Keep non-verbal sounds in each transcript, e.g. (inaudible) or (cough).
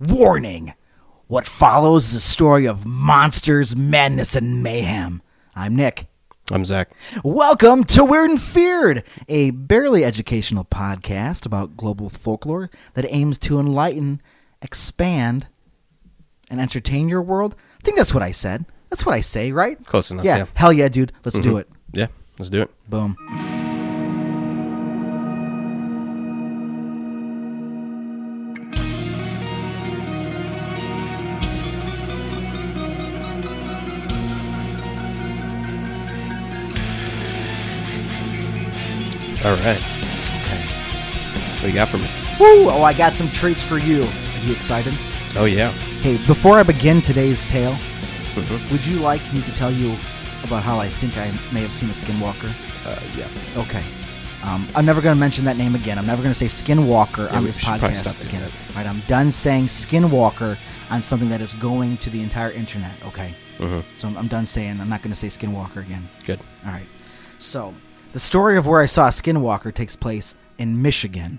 Warning! What follows is a story of monsters, madness, and mayhem. I'm Nick. I'm Zach. Welcome to Weird and Feared, a barely educational podcast about global folklore that aims to enlighten, expand, and entertain your world. I think that's what I said. That's what I say, right? Close enough, Yeah. yeah. Hell yeah, dude. Let's do mm-hmm. it. Yeah, let's do it. Boom. All right. Okay. What you got for me? Woo! Oh, I got some treats for you. Are you excited? Oh yeah. Hey, before I begin today's tale, Mhm. would you like me to tell you about how I think I may have seen a skinwalker? Uh, yeah. Okay. Um, I'm never going to mention that name again. I'm never going to say skinwalker Yeah, on this podcast again. that. All right, I'm done saying skinwalker on something that is going to the entire internet. Okay. hmm So I'm- I'm done saying. I'm not going to say skinwalker again. Good. All right. So the story of where I saw a skinwalker takes place in Michigan.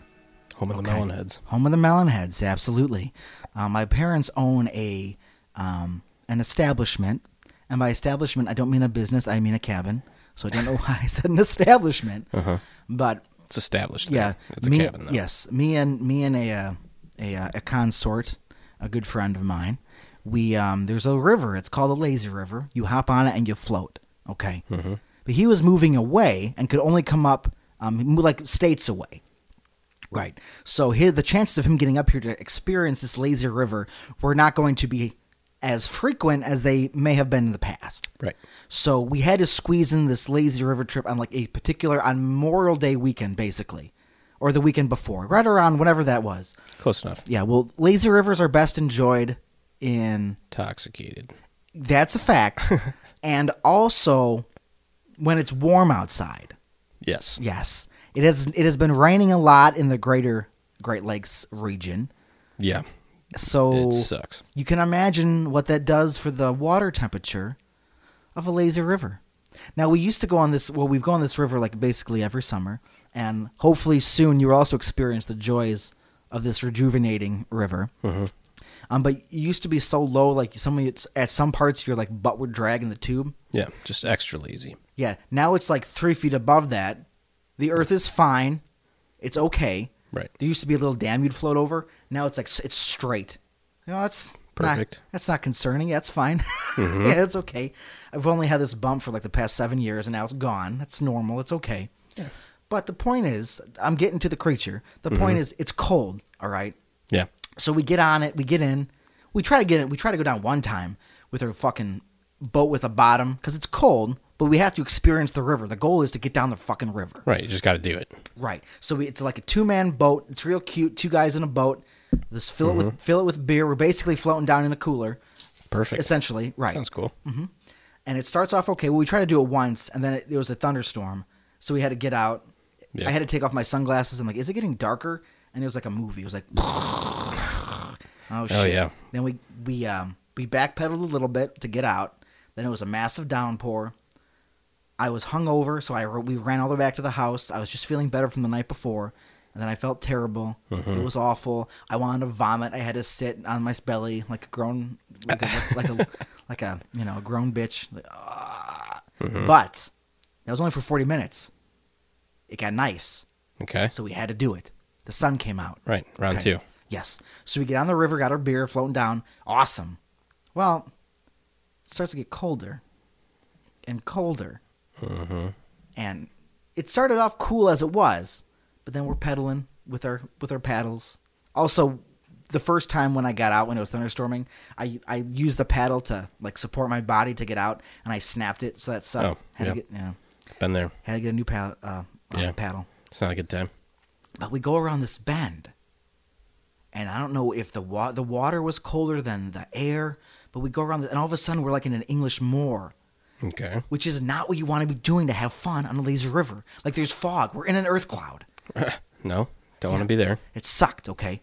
Home of the Okay. Melonheads. Home of the Melonheads, absolutely. Um, my parents own a um, an establishment, and by establishment, I don't mean a business. I mean a cabin. So I don't know (laughs) why I said an establishment, Uh-huh. but It's established. yeah, There. It's a cabin though. yes, me and me and a uh, a uh, a consort, a good friend of mine. We um, there's a river. It's called the Lazy River. You hop on it and you float. Okay, Mhm. But he was moving away and could only come up um, like states away. Right. So his, the chances of him getting up here to experience this lazy river were not going to be as frequent as they may have been in the past. Right. So we had to squeeze in this lazy river trip on like a particular on Memorial Day weekend, basically, or the weekend before, right around whenever that was. Close enough. Yeah. Well, lazy rivers are best enjoyed in Intoxicated. that's a fact, (laughs) and also when it's warm outside. Yes. Yes, it has. It has been raining a lot in the greater Great Lakes region. Yeah. So It sucks. you can imagine what that does for the water temperature of a lazy river. Now we used to go on this. Well, we've gone on this river like basically every summer, and hopefully soon you will also experience the joys of this rejuvenating river. Mhm. Um, but it used to be so low, like some at some parts your like butt would drag in the tube. Yeah. Just extra lazy. Yeah, now it's like three feet above that. The Earth is fine. It's okay. Right. There used to be a little dam you'd float over. Now it's like it's straight. You know, that's not- Perfect. that's not concerning. Yeah, it's fine. (laughs) Mm-hmm. yeah, it's okay. I've only had this bump for like the past seven years, and now it's gone. That's normal. It's okay. Yeah. But the point is, I'm getting to the creature. The mm-hmm. point is, it's cold. All right. Yeah. So we get on it, we get in, we try to get it, we try to go down one time with our fucking boat with a bottom because it's cold, but we have to experience the river. The goal is to get down the fucking river. Right. You just got to do it. Right. So we, it's like a two man boat. It's real cute. Two guys in a boat. Just fill it with fill it with beer. We're basically floating down in a cooler, Perfect. essentially. Right. Sounds cool. and it starts off okay. Well, we tried to do it once, and then it, there was a thunderstorm, so we had to get out. Yeah. I had to take off my sunglasses. I'm like, is it getting darker? And it was like a movie. It was like, (laughs) oh shit. yeah. Then we we um we backpedaled a little bit to get out. Then it was a massive downpour. I was hungover, so I we ran all the way back to the house. I was just feeling better from the night before, and then I felt terrible. It was awful. I wanted to vomit. I had to sit on my belly like a grown, like a, (laughs) like a, like a you know a grown bitch. Like, ah. But that was only for forty minutes. It got nice, Okay. so we had to do it. The sun came out. Right. Round Okay. two. Yes. So we get on the river, got our beer floating down. Awesome. Well, it starts to get colder and colder. Mm-hmm. And it started off cool as it was, but then we're pedaling with our with our paddles. Also, the first time when I got out when it was thunderstorming, I I used the paddle to like support my body to get out, and I snapped it, so that sucked. Oh, had yeah. to get yeah, Been there. had to get a new paddle. Uh, uh, Yeah. paddle. It's not a good time. But we go around this bend, and I don't know if the wa- the water was colder than the air, but we go around, the- and all of a sudden we're like in an English moor, Okay. which is not what you want to be doing to have fun on a lazy river. Like there's fog. We're in an earth cloud. (laughs) no. Don't want to be there. It sucked. Okay,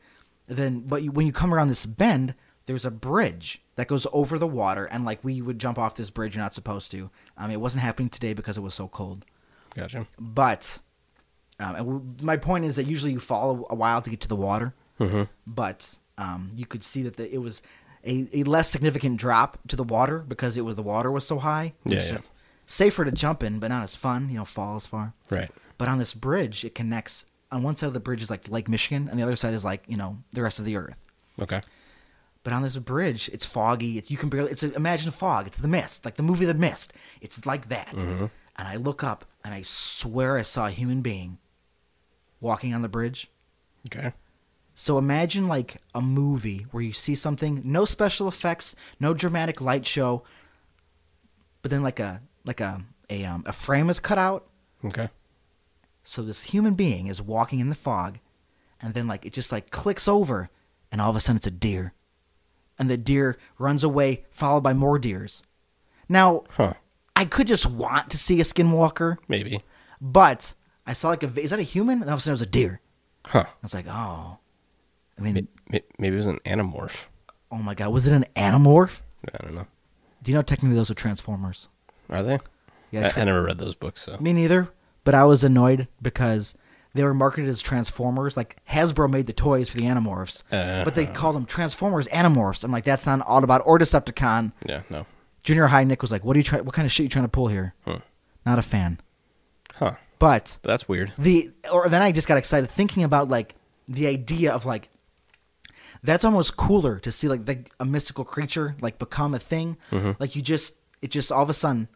and then but you, when you come around this bend, there's a bridge that goes over the water, and like we would jump off this bridge. You're not supposed to. I mean, it wasn't happening today because it was so cold. Gotcha. But um, and my point is that usually you fall a while to get to the water. Mm-hmm. But um, you could see that the, it was a, a less significant drop to the water because it was the water was so high. Yeah, yeah. safer to jump in, but not as fun. You know, fall as far. Right. But on this bridge, it connects. On one side of the bridge is like Lake Michigan, and the other side is like you know the rest of the earth. Okay. But on this bridge, it's foggy. It's you can barely. It's imagine fog. It's the mist, like the movie The Mist. It's like that. Mm-hmm. And I look up, and I swear I saw a human being walking on the bridge. Okay. So imagine like a movie where you see something, no special effects, no dramatic light show, but then like a like a a um, a frame is cut out. Okay. So this human being is walking in the fog, and then like it just like clicks over, and all of a sudden it's a deer, and the deer runs away, followed by more deers. Now Huh. I could just want to see a skinwalker, Maybe. but I saw like a is that a human? And all of a sudden it was a deer. Huh. I was like, oh, I mean, May- may- Maybe it was an animorph. oh my god, was it an animorph? I don't know. Do you know technically those are transformers? Are they? Yeah, I, tra- I never read those books, so. me neither. But I was annoyed because they were marketed as Transformers. Like Hasbro made the toys for the Animorphs, uh-huh. but they called them Transformers Animorphs. I'm like, that's not an Autobot or Decepticon. Yeah. No. Junior High Nick was like, what are you trying? What kind of shit are you trying to pull here? Huh. Not a fan. Huh. But But that's weird. the or then I just got excited thinking about like the idea of like that's almost cooler to see like the, a mystical creature like become a thing. Mm-hmm. Like you just it just all of a sudden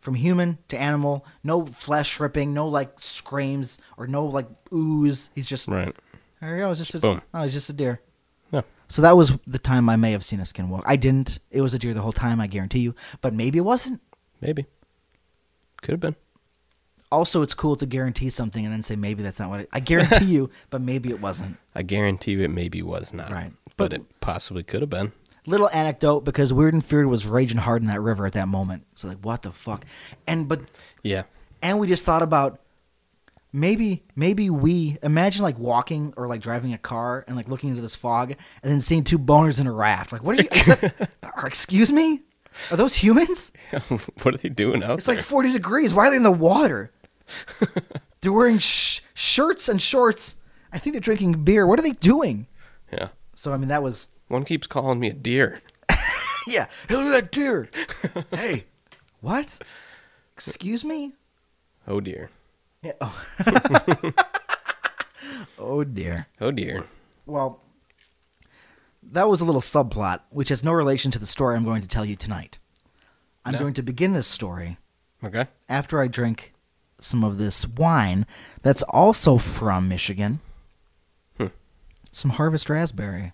from human to animal, no flesh ripping, no like screams or no like ooze. He's just Right. there you go. It's just a, Boom. oh, it's just a deer. No. So that was the time I may have seen a skinwalker. I didn't. It was a deer the whole time. I guarantee you. But maybe it wasn't. Maybe. Could have been. Also, it's cool to guarantee something and then say maybe that's not what it, I guarantee (laughs) you, but maybe it wasn't. I guarantee you it maybe was not. Right. But, But- it possibly could have been. Little anecdote because Weird and Feared was raging hard in that river at that moment. So like, what the fuck? And but Yeah. and we just thought about maybe maybe we imagine like walking or like driving a car and like looking into this fog and then seeing two boners in a raft. Like, what are you? Is that, (laughs) excuse me? Are those humans? (laughs) what are they doing out It's there? like 40 degrees. Why are they in the water? (laughs) they're wearing sh- shirts and shorts. I think they're drinking beer. What are they doing? yeah. So, I mean, that was. One keeps calling me a deer. (laughs) Yeah. Hey, look at that deer. hey. What? Excuse me? Oh dear. Yeah. Oh. (laughs) oh, dear. Oh dear. Well, that was a little subplot, which has no relation to the story I'm going to tell you tonight. I'm No. going to begin this story Okay. after I drink some of this wine that's also from Michigan. Hmm. Some Harvest Raspberry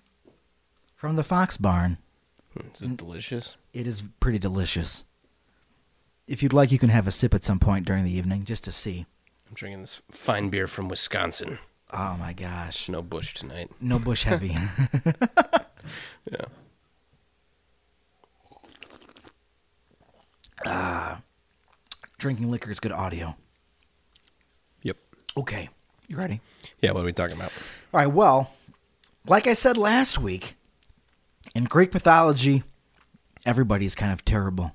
from the Fox Barn. Is it delicious? It is pretty delicious. If you'd like, you can have a sip at some point during the evening just to see. I'm drinking this fine beer from Wisconsin. Oh my gosh. No Busch tonight. No Busch (laughs) heavy. Yeah. Drinking liquor is good audio. Okay. You ready? Yeah, what are we talking about? All right, well, like I said last week, in Greek mythology, everybody's kind of terrible.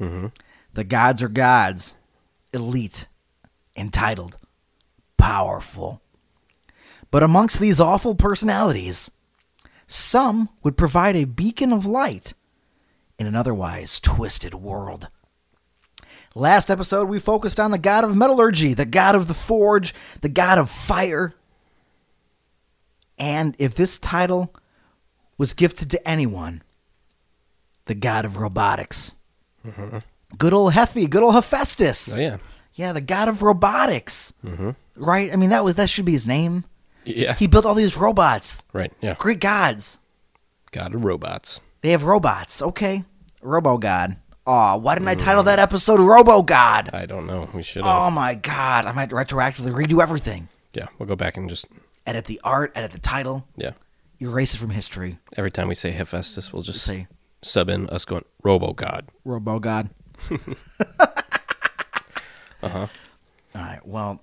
Mm-hmm. The gods are gods, elite, entitled, powerful. But amongst these awful personalities, some would provide a beacon of light in an otherwise twisted world. Last episode, we focused on the god of metallurgy, the god of the forge, the god of fire. And if this title was gifted to anyone, the god of robotics. Good old Hefe, good old Hephaestus. Oh yeah. Yeah, the god of robotics. Mm-hmm. Right? I mean, that was that should be his name. Yeah. He built all these robots. right. Yeah. Greek gods. God of robots. They have robots. Okay. Robo God. Aw, why didn't I title that episode Robo God? I don't know. We should have. Oh my god. I might retroactively redo everything. yeah. We'll go back and just. Edit the art, edit the title, Yeah. erase it from history. Every time we say Hephaestus, we'll just Say sub in us going Robo God. Robo God. (laughs) uh huh. All right. Well,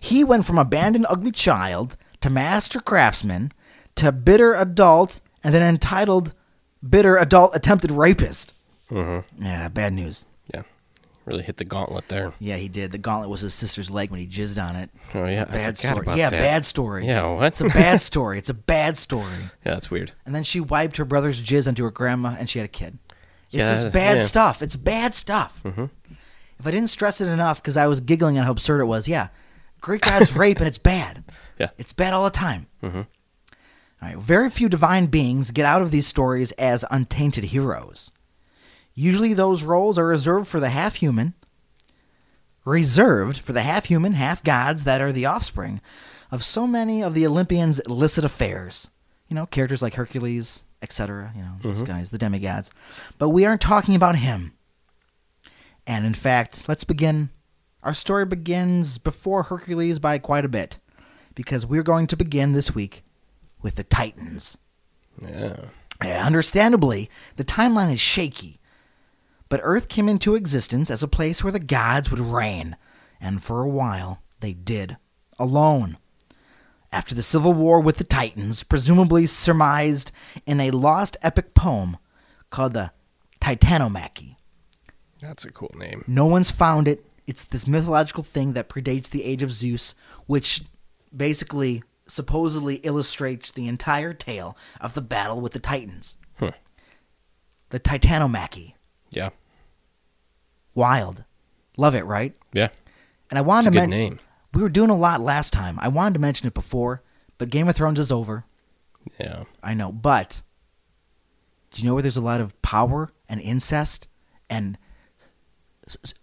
he went from abandoned ugly child to master craftsman to bitter adult and then entitled bitter adult attempted rapist. Mm-hmm. Yeah, bad news. Yeah. Really hit the gauntlet there. Yeah, he did. The gauntlet was his sister's leg when he jizzed on it. Oh yeah, Bad story. Yeah, that. bad story. Yeah, what? It's a bad (laughs) story. It's a bad story. Yeah, that's weird. And then she wiped her brother's jizz onto her grandma, and she had a kid. It's Yeah, just bad yeah. stuff. It's bad stuff. Mhm. If I didn't stress it enough, because I was giggling at how absurd it was, yeah, Greek gods (laughs) rape, and it's bad. Yeah. It's bad all the time. Mhm. All right. Very few divine beings get out of these stories as untainted heroes. Usually, those roles are reserved for the half human, reserved for the half human, half gods that are the offspring of so many of the Olympians' illicit affairs. You know, characters like Hercules, etc. You know, those mm-hmm. guys, the demigods. But we aren't talking about him. And in fact, let's begin. Our story begins before Hercules by quite a bit, because we're going to begin this week with the Titans. Yeah. Yeah, understandably, the timeline is shaky. But Earth came into existence as a place where the gods would reign, and for a while they did, alone. After the civil war with the Titans, presumably surmised in a lost epic poem called the Titanomachy. That's a cool name. No one's found it. It's this mythological thing that predates the age of Zeus, which basically supposedly illustrates the entire tale of the battle with the Titans. Huh. The Titanomachy. Yeah. Wild. Love it, right? Yeah. And I wanted It's to mention name. we were doing a lot last time. I wanted to mention it before, but Game of Thrones is over. Yeah. I know, but do you know where there's a lot of power and incest and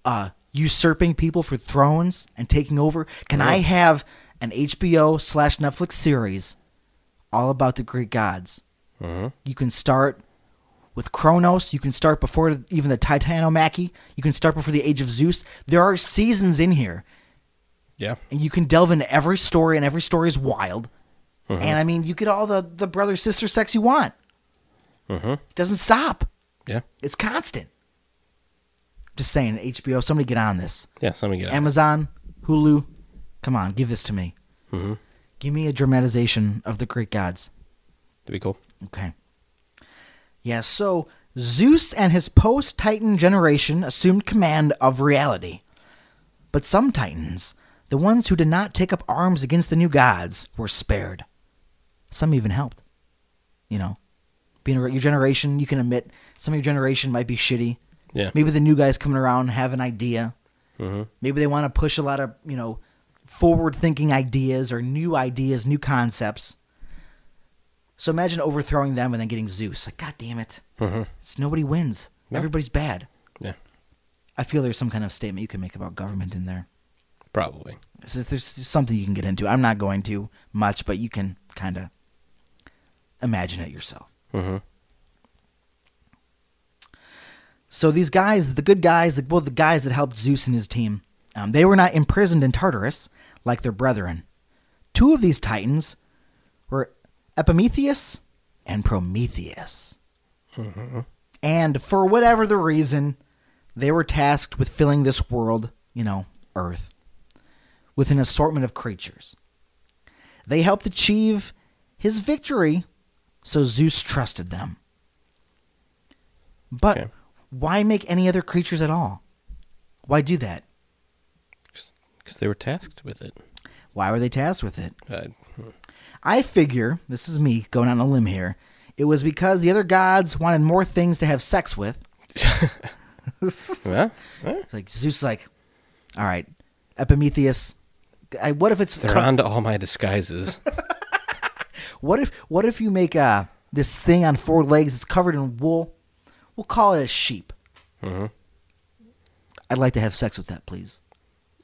uh, usurping people for thrones and taking over? Can I have an HBO slash Netflix series all about the Greek gods? hmm You can start with Kronos. You can start before even the Titanomachy. You can start before the Age of Zeus. There are seasons in here Yeah. and you can delve into every story, and every story is wild. Mm-hmm. And I mean, you get all the the brother sister sex you want. hmm It doesn't stop. Yeah. It's constant. Just saying, HBO, somebody get on this. Yeah. Somebody get out. Amazon, Hulu, come on, give this to me. hmm Give me a dramatization of the Greek gods. That'd be cool. Okay. Yeah, so Zeus and his post Titan generation assumed command of reality. But some Titans, the ones who did not take up arms against the new gods, were spared. Some even helped. You know, being a, your generation, you can admit some of your generation might be shitty. Yeah. Maybe the new guys coming around have an idea. hmm Maybe they want to push a lot of, you know, forward thinking ideas or new ideas, new concepts. So imagine overthrowing them and then getting Zeus. Like, God damn it. hmm It's, nobody wins. No. Everybody's bad. Yeah. I feel there's some kind of statement you can make about government in there. Probably. Just- There's something you can get into. I'm not going to much, but you can kind of imagine it yourself. hmm So these guys, the good guys, the, well, the guys that helped Zeus and his team, um, they were not imprisoned in Tartarus like their brethren. Two of these titans were Epimetheus and Prometheus. And for whatever the reason, they were tasked with filling this world, you know, Earth, with an assortment of creatures. They helped achieve his victory, so Zeus trusted them. But Okay. why make any other creatures at all? Why do that? Because they were tasked with it. Why were they tasked with it? Uh, I figure, this is me going on a limb here, it was because the other gods wanted more things to have sex with. (laughs) yeah. yeah. It's like Zeus, is like, all right, Epimetheus. I, what if it's They're on to all my disguises. (laughs) what if what if you make uh, this thing on four legs? It's covered in wool. We'll call it a sheep. hmm I'd like to have sex with that, please.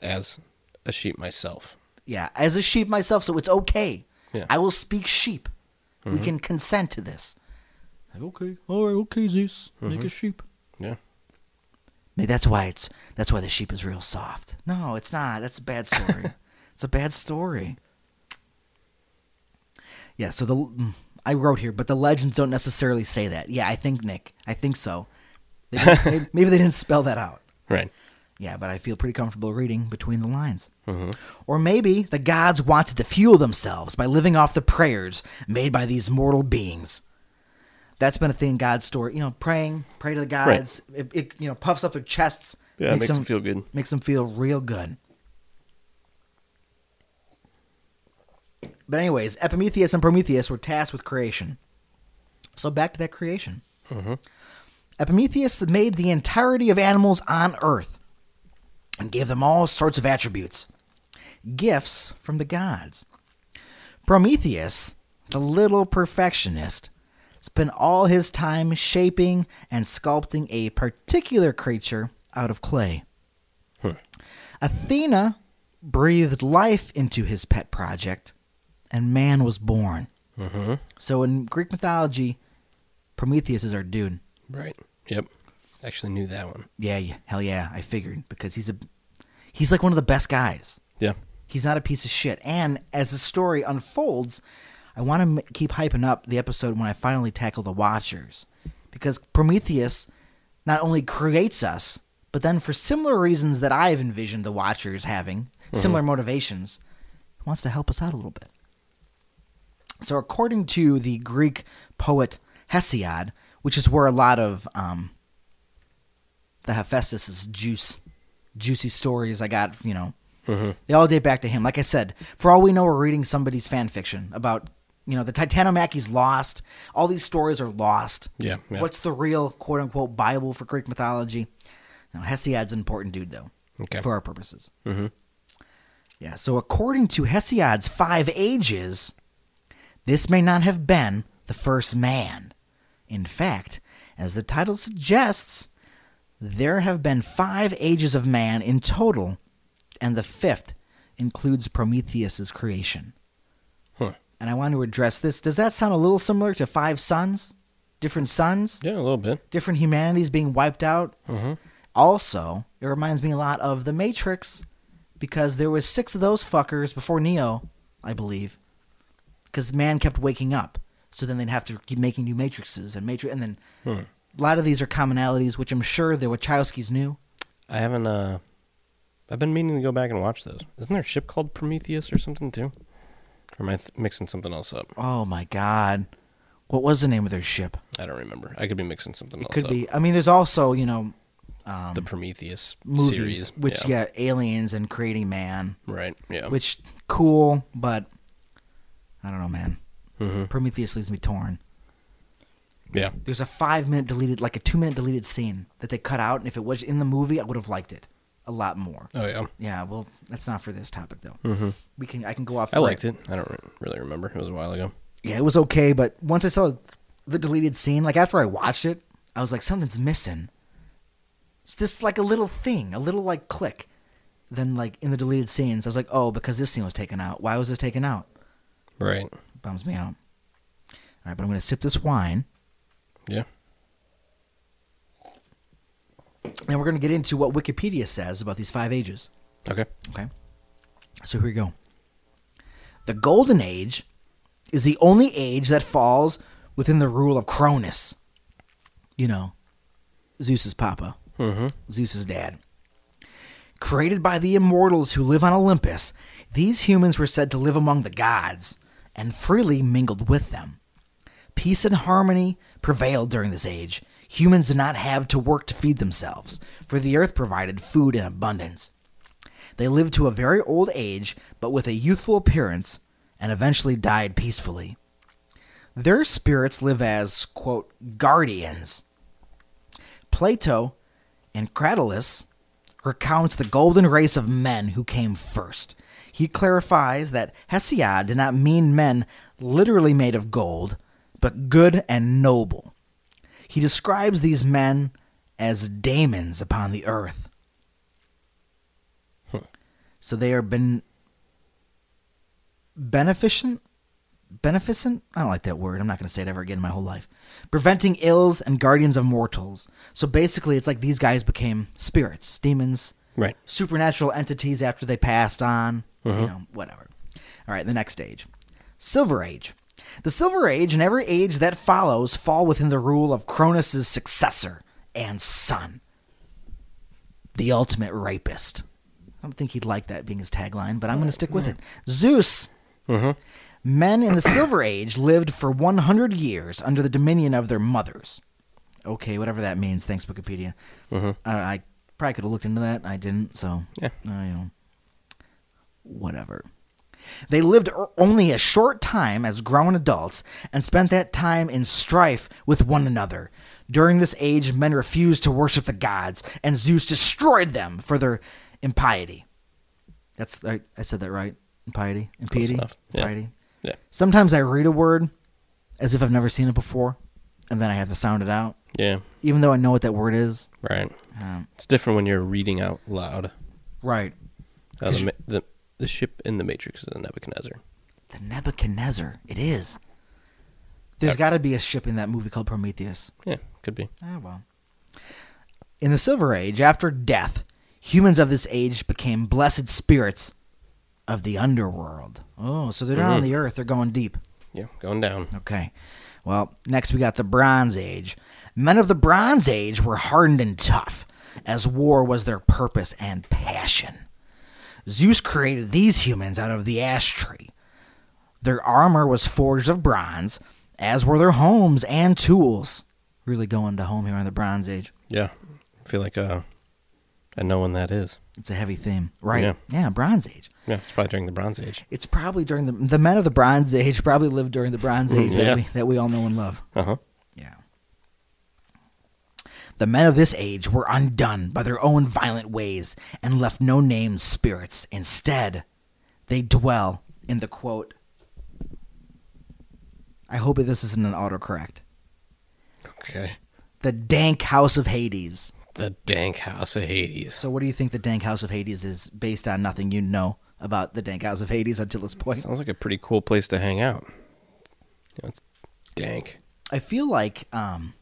As a sheep myself. Yeah, as a sheep myself, so it's okay. Yeah. I will speak sheep. We mm-hmm. can consent to this. Like, okay, all right, okay, Zeus, make a mm-hmm. sheep. Yeah. Maybe that's why it's that's why the sheep is real soft. No, it's not. That's a bad story. (laughs) it's a bad story. Yeah. So the I wrote here, but the legends don't necessarily say that. Yeah, I think Nick. I think so. They, maybe, (laughs) maybe they didn't spell that out. Right. Yeah, but I feel pretty comfortable reading between the lines. hmm Or maybe the gods wanted to fuel themselves by living off the prayers made by these mortal beings. That's been a thing in God's story. You know, praying, pray to the gods. It, it you know puffs up their chests, Yeah, it makes them feel good. Makes them feel real good. But anyways, Epimetheus and Prometheus were tasked with creation. So back to that creation. Epimetheus made the entirety of animals on Earth and gave them all sorts of attributes, gifts from the gods. Prometheus, the little perfectionist, spent all his time shaping and sculpting a particular creature out of clay. Hmm. Athena breathed life into his pet project, and man was born. Mm-hmm. So in Greek mythology, Prometheus is our dude. Right. Yep. Actually knew that one. Yeah, yeah, hell yeah, I figured because he's a he's like one of the best guys. Yeah. He's not a piece of shit. And as the story unfolds, I want to m- keep hyping up the episode when I finally tackle the Watchers. Because Prometheus not only creates us, but then for similar reasons that I've envisioned the Watchers having, similar motivations, wants to help us out a little bit. So, according to the Greek poet Hesiod, which is where a lot of um, the Hephaestus' juice, juicy stories I got, you know, they all date back to him. Like I said, for all we know, we're reading somebody's fan fiction about, you know, the Titanomachy's lost. All these stories are lost. Yeah, yeah. What's the real quote unquote Bible for Greek mythology? Now, Hesiod's an important dude, though, Okay. for our purposes. Mm-hmm. Yeah, so according to Hesiod's five ages, this may not have been the first man. In fact, as the title suggests, there have been five ages of man in total, and the fifth includes Prometheus's creation. Huh. And I want to address this. Does that sound a little similar to five suns? Different suns? Yeah, a little bit. Different humanities being wiped out? Mm-hmm. Also, it reminds me a lot of The Matrix because there was six of those fuckers before Neo, I believe. Because man kept waking up, so then they'd have to keep making new matrices and matrix, and then Hmm. A lot of these are commonalities, which I'm sure the Wachowskis knew. I haven't. Uh, I've been meaning to go back and watch those. Isn't there a ship called Prometheus or something too? Or am I th- mixing something else up? Oh my god, what was the name of their ship? I don't remember. I could be mixing something else up. It else could up. be. I mean, there's also you know um, the Prometheus movies, series, which yeah. got aliens and creating man, right, yeah, which cool, but I don't know, man. hmm Prometheus leaves me torn. Yeah, There's a five minute deleted, like a two minute deleted scene that they cut out, and if it was in the movie, I would have liked it a lot more. oh yeah. Yeah, well, that's not for this topic though. hmm We can, I can go off. I liked it. I don't really remember. It was a while ago. Yeah, it was okay, but once I saw the deleted scene, like after I watched it, I was like, something's missing. It's this like a little thing, a little like click. Then like in the deleted scenes, I was like, oh, because this scene was taken out. Why was this taken out? Right. Bums me out. All right, but I'm gonna sip this wine. Yeah. And we're going to get into what Wikipedia says about these five ages. Okay. Okay. So here we go. The Golden Age is the only age that falls within the rule of Cronus. You know, Zeus's papa, Mm-hmm. Zeus's dad. Created by the immortals who live on Olympus, these humans were said to live among the gods and freely mingled with them. Peace and harmony prevailed during this age. Humans did not have to work to feed themselves, for the earth provided food in abundance. They lived to a very old age, but with a youthful appearance, and eventually died peacefully. Their spirits live as, quote, guardians. Plato and Cratylus recounts the golden race of men who came first. He clarifies that Hesiod did not mean men literally made of gold, but good and noble. He describes these men as daemons upon the earth. So they are ben beneficent beneficent? I don't like that word. I'm not going to say it ever again in my whole life. Preventing ills and guardians of mortals. So basically it's like these guys became spirits demons Right. supernatural entities after they passed on you uh-huh. know whatever. All right the next stage. Silver age the silver age and every age that follows fall within the rule of cronus's successor and son the ultimate rapist i don't think he'd like that being his tagline but i'm going to stick with it zeus Mm-hmm. Men in the Silver Age lived for 100 years under the dominion of their mothers. Okay, whatever that means. Thanks, Wikipedia. Mhm. Uh, I Probably could have looked into that. I didn't, so Yeah. uh, you know, whatever. They lived only a short time as grown adults and spent that time in strife with one another. During this age, men refused to worship the gods, and Zeus destroyed them for their impiety. That's I, I said that right. Impiety, impiety. Yeah. impiety. Yeah. Sometimes I read a word as if I've never seen it before, and then I have to sound it out, Yeah. even though I know what that word is. Right. Um, It's different when you're reading out loud. right. Uh, the, the the ship in the Matrix is the Nebuchadnezzar. The Nebuchadnezzar. It is. There's got to be a ship in that movie called Prometheus. Yeah, could be. Ah, well. In the Silver Age, after death, humans of this age became blessed spirits of the underworld. Oh, so they're not on Mhm. the earth, they're going deep. Yeah, going down. Okay. Well, next we got the Bronze Age. Men of the Bronze Age were hardened and tough, as war was their purpose and passion. Zeus created these humans out of the ash tree. Their armor was forged of bronze, as were their homes and tools. Really going to home here in the Bronze Age. Yeah, I feel like uh, I know when that is. It's a heavy theme, right? Yeah. yeah Bronze Age. Yeah, it's probably during the Bronze Age. It's probably during the the men of the Bronze Age probably lived during the Bronze Age Yeah. that we that we all know and love. Uh huh. The men of this age were undone by their own violent ways and left no named spirits. Instead, they dwell in the quote. I hope this isn't an autocorrect. Okay. The dank house of Hades. The dank house of Hades. So, what do you think the dank house of Hades is based on nothing you know about the dank house of Hades until this point? Sounds like a pretty cool place to hang out. You know, it's dank. I feel like um,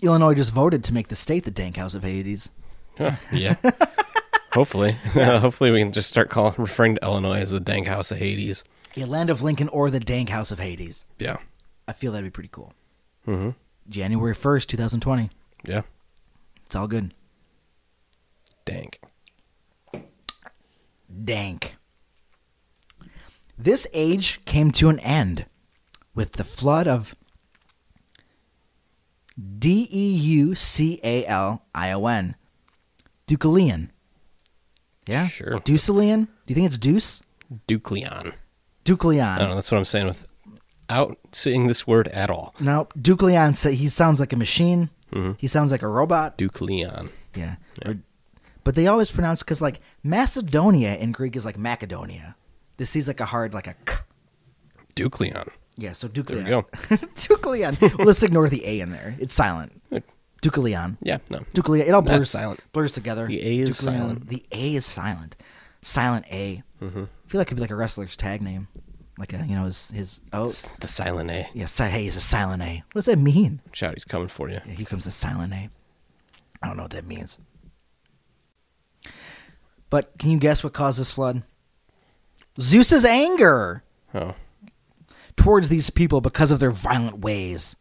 Illinois just voted to make the state the dank house of Hades. Huh, yeah. (laughs) Hopefully, (laughs) (laughs) hopefully we can just start calling referring to Illinois as the dank house of Hades. A land of Lincoln or the dank house of Hades. Yeah. I feel that'd be pretty cool. Mm-hmm. January 1st, 2020. Yeah. It's all good. Dank. Dank. This age came to an end with the flood of D E U C A L I O N. Deucalion. Yeah? Sure. Deucalion? Do you think it's Deuce? Ducleon. I Deucalion. don't. That's what I'm saying without saying this word at all. No, Deucalion, he sounds like a machine. Mm-hmm. He sounds like a robot. Ducleon. Yeah. Or- but they always pronounce because like Macedonia in Greek is like Macedonia. This seems like a hard like a k. Ducleon. Yeah, so There Deucalion. we go. (laughs) Deucalion. well, let's ignore the A in there. It's silent. Good. Deucalion. Yeah, no. Deucalion. It all Not blurs silent. Blurs together. The A is Deucalion. silent. The A is silent. Silent A. Mm-hmm. I feel like it could be like a wrestler's tag name, like a you know his his oh The silent A. yeah. Si- hey, he's a silent A. What does that mean? Shout, he's coming for you. Yeah, here comes the silent A. I don't know what that means. But can you guess what caused this flood? Zeus's anger Oh. Towards these people because of their violent ways.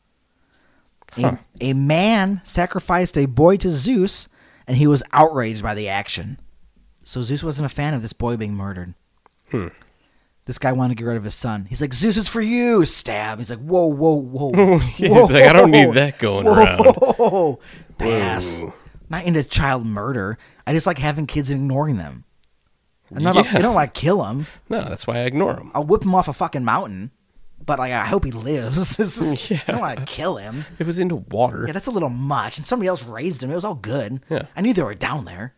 A, Huh. a man sacrificed a boy to Zeus, and he was outraged by the action. So Zeus wasn't a fan of this boy being murdered. Hmm. This guy wanted to get rid of his son. He's like, Zeus is for you. Stab. He's like, whoa, whoa, whoa. (laughs) He's like, I don't need that going around. Whoa. (laughs) Pass. Whoa. Not into child murder. I just like having kids and ignoring them. I'm not. Yeah. I don't want to kill him. No, that's why I ignore him. I'll whip him off a fucking mountain. But like, I hope he lives. (laughs) Is- (laughs) I don't want to kill him. It was into water. Yeah, that's a little much. And somebody else raised him. It was all good. Yeah. I knew they were down there.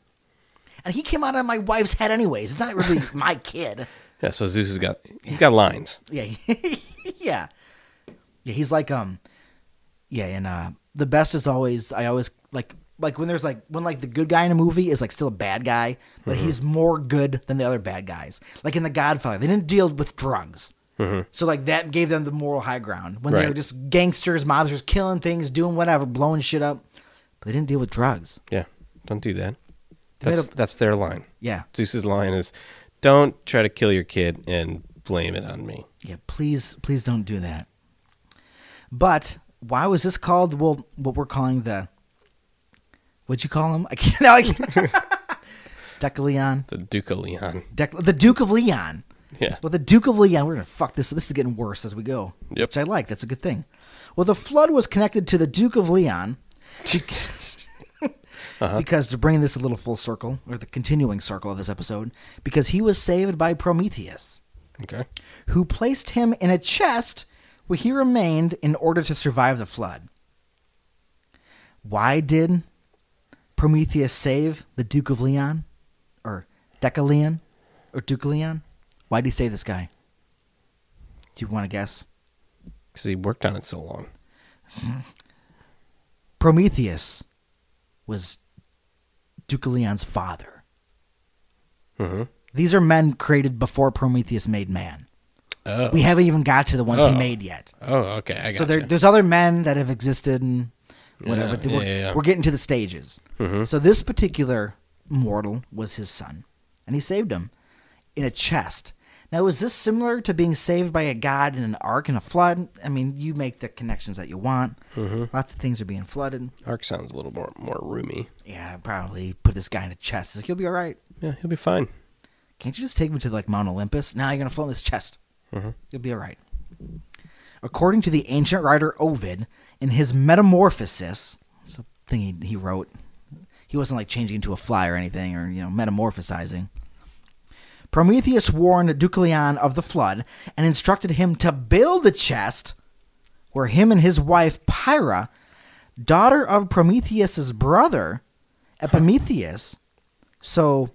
And he came out of my wife's head anyways. It's not really (laughs) my kid. Yeah, so Zeus has got he's got lines. Yeah. yeah. Yeah, he's like um yeah, and uh the best is always I always like like when there's like when like the good guy in a movie is like still a bad guy, but Mm-hmm. he's more good than the other bad guys. Like in The Godfather, they didn't deal with drugs. So like that gave them the moral high ground when they Mm-hmm. Were just gangsters, mobsters, killing things, doing whatever, blowing shit up. But they didn't deal with drugs. Yeah, don't do that. They That's a- that's their line. Yeah, Zeus's line is, "Don't try to kill your kid and blame it on me." yeah. Please, please don't do that. But why was this called? Well, what we're calling the what'd you call him? (laughs) I can't. Now I can't. (laughs) Decaleon. The Duke of Leon. Dec- the Duke of Leon. Yeah. Well, the Duke of Leon, we're gonna fuck this. This is getting worse as we go, Yep. which I like. That's a good thing. Well, the flood was connected to the Duke of Leon (laughs) Uh-huh. because to bring this a little full circle, or the continuing circle of this episode, because he was saved by Prometheus, Okay. who placed him in a chest where he remained in order to survive the flood. Why did Prometheus save the Duke of Leon? Or Decaleon? Or Duke of Leon? Why did he say this guy? Do you want to guess? Because he worked on it so long. Prometheus was Duke of Leon's father. Mm-hmm. These are men created before Prometheus made man. Oh. We haven't even got to the ones Oh. he made yet. oh, okay. I got so there, there's other men that have existed and whatever. Yeah, but we're, yeah, yeah. we're getting to the stages. Mhm. So this particular mortal was his son, and he saved him in a chest. Now, is this similar to being saved by a god in an ark in a flood? I mean, you make the connections that you want. Mm-hmm. Lots of things are being flooded. Ark sounds a little more more roomy. Yeah, probably put this guy in a chest. It's like, You'll be all right. Yeah, he'll be fine. Can't you just take me to like Mount Olympus? Now you're gonna float in this chest. Mhm. You'll be all right. According to the ancient writer Ovid, in his Metamorphosis, it's a thing he, he wrote. He wasn't like changing into a fly or anything, or you know, metamorphosizing. Prometheus warned Deucalion of the flood and instructed him to build a chest where him and his wife Pyrrha, daughter of Prometheus's brother, Epimetheus, so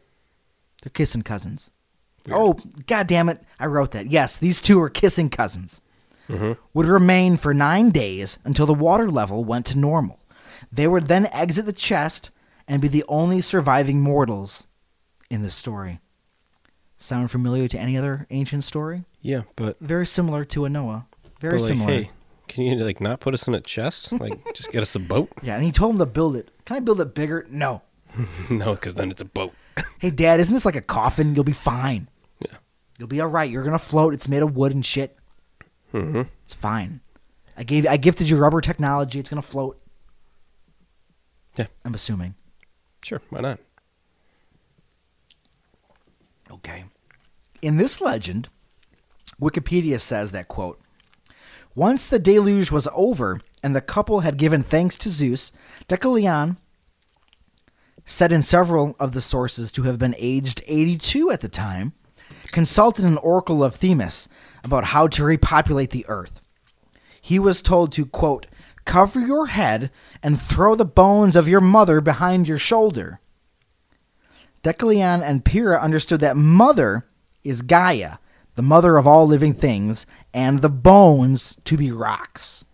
they're kissing cousins. Oh, god damn it. I wrote that. Yes, these two are kissing cousins. Mm-hmm. Would remain for nine days until the water level went to normal. They would then exit the chest and be the only surviving mortals in the story. Sound familiar to any other ancient story? Yeah, but, Very similar to a Noah. Very like, similar. hey, can you like not put us in a chest? Like, (laughs) just get us a boat? (laughs) Yeah, and he told him to build it. Can I build it bigger? No. (laughs) no, because then it's a boat. Hey, Dad, isn't this like a coffin? You'll be fine. Yeah. You'll be all right. You're gonna float. It's made of wood and shit. Mm-hmm. It's fine. I gave I gifted you rubber technology. It's gonna float. Yeah. I'm assuming. Sure, why not? Okay. In this legend, Wikipedia says that quote Once the deluge was over and the couple had given thanks to Zeus, Decaleon said in several of the sources to have been aged 82 at the time, consulted an oracle of Themis about how to repopulate the earth. He was told to, quote, cover your head and throw the bones of your mother behind your shoulder. Decaleon and Pyrrha understood that mother is Gaia, the mother of all living things, and the bones to be rocks.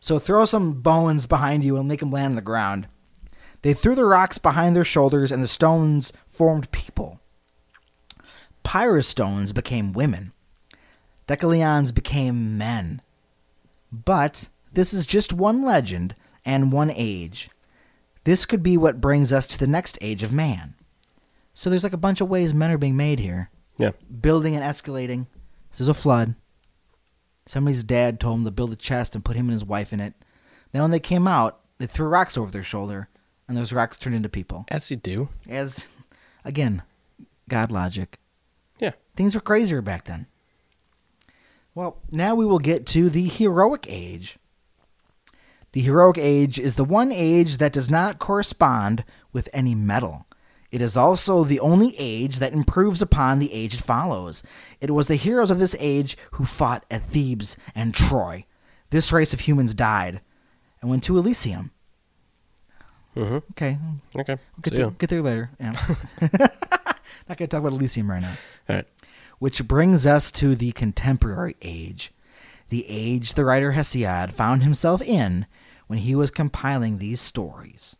So throw some bones behind you and make them land on the ground. They threw the rocks behind their shoulders, and the stones formed people. Pyrrha's stones became women. Decaleon's became men. But this is just one legend and one age. This could be what brings us to the next age of man. So there's like a bunch of ways men are being made here. Yeah. Building and escalating. This is a flood. Somebody's dad told him to build a chest and put him and his wife in it. Then when they came out, they threw rocks over their shoulder, and those rocks turned into people. As you do. As, again, God logic. Yeah. Things were crazier back then. Well, now we will get to the heroic age. The heroic age is the one age that does not correspond with any metal. It is also the only age that improves upon the age it follows. It was the heroes of this age who fought at Thebes and Troy. This race of humans died and went to Elysium. Mm-hmm. Okay, Okay. we'll get, there, get there later. Yeah. (laughs) (laughs) Not going to talk about Elysium right now. All right. Which brings us to the contemporary age, the age the writer Hesiod found himself in when he was compiling these stories.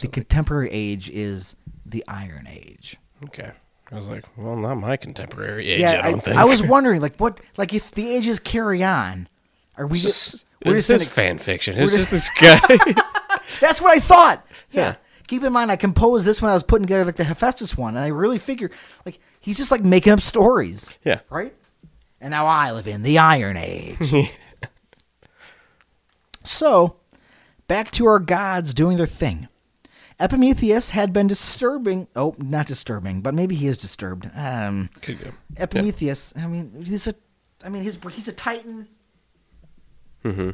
The contemporary age is the Iron Age. Okay. I was like, well, not my contemporary age, yeah, I don't think. I was wondering, like, what, like, if the ages carry on, are we It's just? just, we're just in a- fan fiction. It's just- just this guy. (laughs) That's what I thought. (laughs) Yeah. Yeah. Keep in mind, I composed this when I was putting together like the Hephaestus one, and I really figured, like, he's just like making up stories. yeah. right? And now I live in the Iron Age. (laughs) so, back to our gods doing their thing. Epimetheus had been disturbing. Oh, not disturbing, but maybe he is disturbed. Um, Could go. Epimetheus. I mean, he's a. I mean, he's he's a titan. Mm-hmm.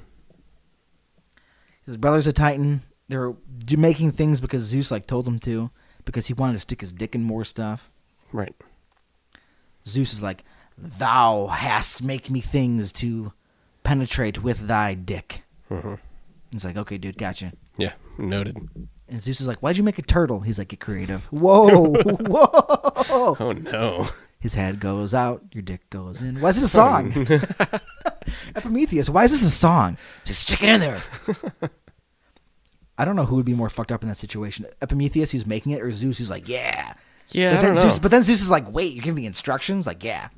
His brother's a Titan. They're making things because Zeus like told them to, because he wanted to stick his dick in more stuff. Right. Zeus is like, "Thou hast make me things to penetrate with thy dick." Mm-hmm. He's like, "Okay, dude, gotcha." Yeah. Noted. And Zeus is like, "Why'd you make a turtle?" He's like, "Get creative." (laughs) Whoa, (laughs) whoa! Oh no. His head goes out, your dick goes in. Why is it a song? (laughs) Epimetheus, why is this a song? Just stick it in there. I don't know who would be more fucked up in that situation. Epimetheus, who's making it, or Zeus, who's like, yeah. Yeah. but, I then don't Zeus, but then Zeus is like, wait, you're giving me instructions? Like, yeah.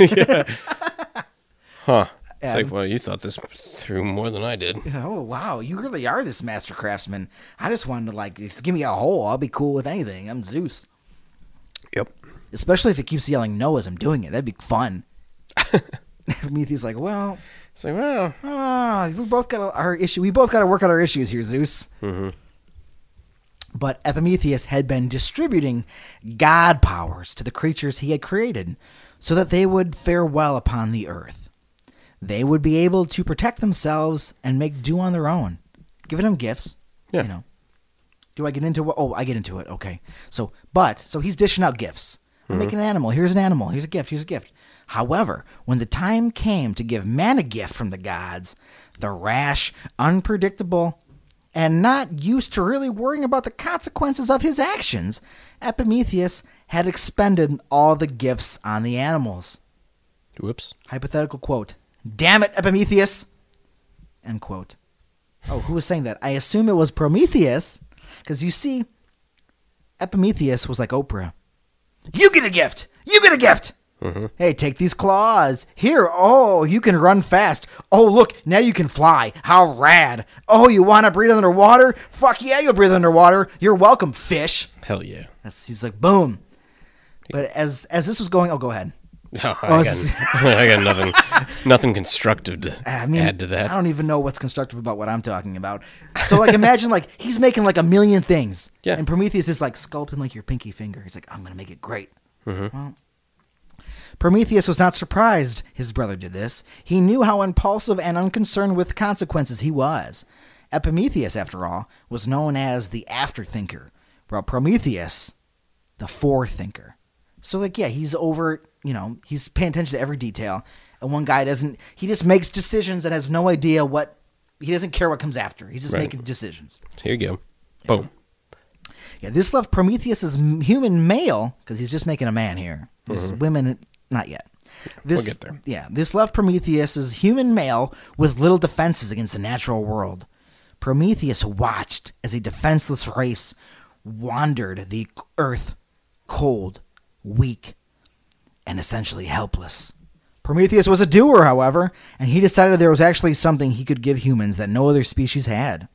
yeah. Huh. It's like, well, you thought this through more than I did. Oh, wow. You really are this master craftsman. I just wanted to, like, just give me a hole. I'll be cool with anything. I'm Zeus. Yep. Especially if it keeps yelling no as I'm doing it. That'd be fun. (laughs) Epimetheus is like, well, It's like, well, Ah, we both got our issue. We both got to work out our issues here, Zeus. Mhm. But Epimetheus had been distributing god powers to the creatures he had created, so that they would fare well upon the earth. They would be able to protect themselves and make do on their own, giving them gifts. Yeah. You know. Do I get into what? Oh, I get into it. Okay. So, but so he's dishing out gifts. I'm mm-hmm. making an animal. Here's an animal. Here's a gift. Here's a gift. However, when the time came to give man a gift from the gods, the rash, unpredictable, and not used to really worrying about the consequences of his actions, Epimetheus had expended all the gifts on the animals. whoops. Hypothetical quote. Damn it, Epimetheus! End quote. Oh, who was saying that? I assume it was Prometheus, because you see, Epimetheus was like Oprah. You get a gift! You get a gift! Mm-hmm. Hey, take these claws. Here, oh, you can run fast. Oh, look, now you can fly. How rad. Oh, you want to breathe underwater? Fuck yeah, you'll breathe underwater. You're welcome, fish. Hell yeah. That's, he's like, boom. But as as this was going, oh, go ahead. (laughs) No, I, got, (laughs) I got nothing, nothing constructive to I mean, add to that. I don't even know what's constructive about what I'm talking about. So, like, imagine like (laughs) he's making like a million things, Yeah. and Prometheus is like sculpting like your pinky finger. He's like, I'm gonna make it great. Mm-hmm. Well, Prometheus was not surprised his brother did this. He knew how impulsive and unconcerned with consequences he was. Epimetheus, after all, was known as the afterthinker, while Prometheus, the forethinker. So, like, yeah, he's over, you know, he's paying attention to every detail. And one guy doesn't, he just makes decisions and has no idea what, he doesn't care what comes after. He's just Right. making decisions. Here you go. Boom. Yeah, this left Prometheus's human male because he's just making a man here. This is women, not yet. This, get there. Yeah, this left Prometheus's human male with little defenses against the natural world. Prometheus watched as a defenseless race wandered the earth, cold, weak, and essentially helpless. Prometheus was a doer, however, and he decided there was actually something he could give humans that no other species had.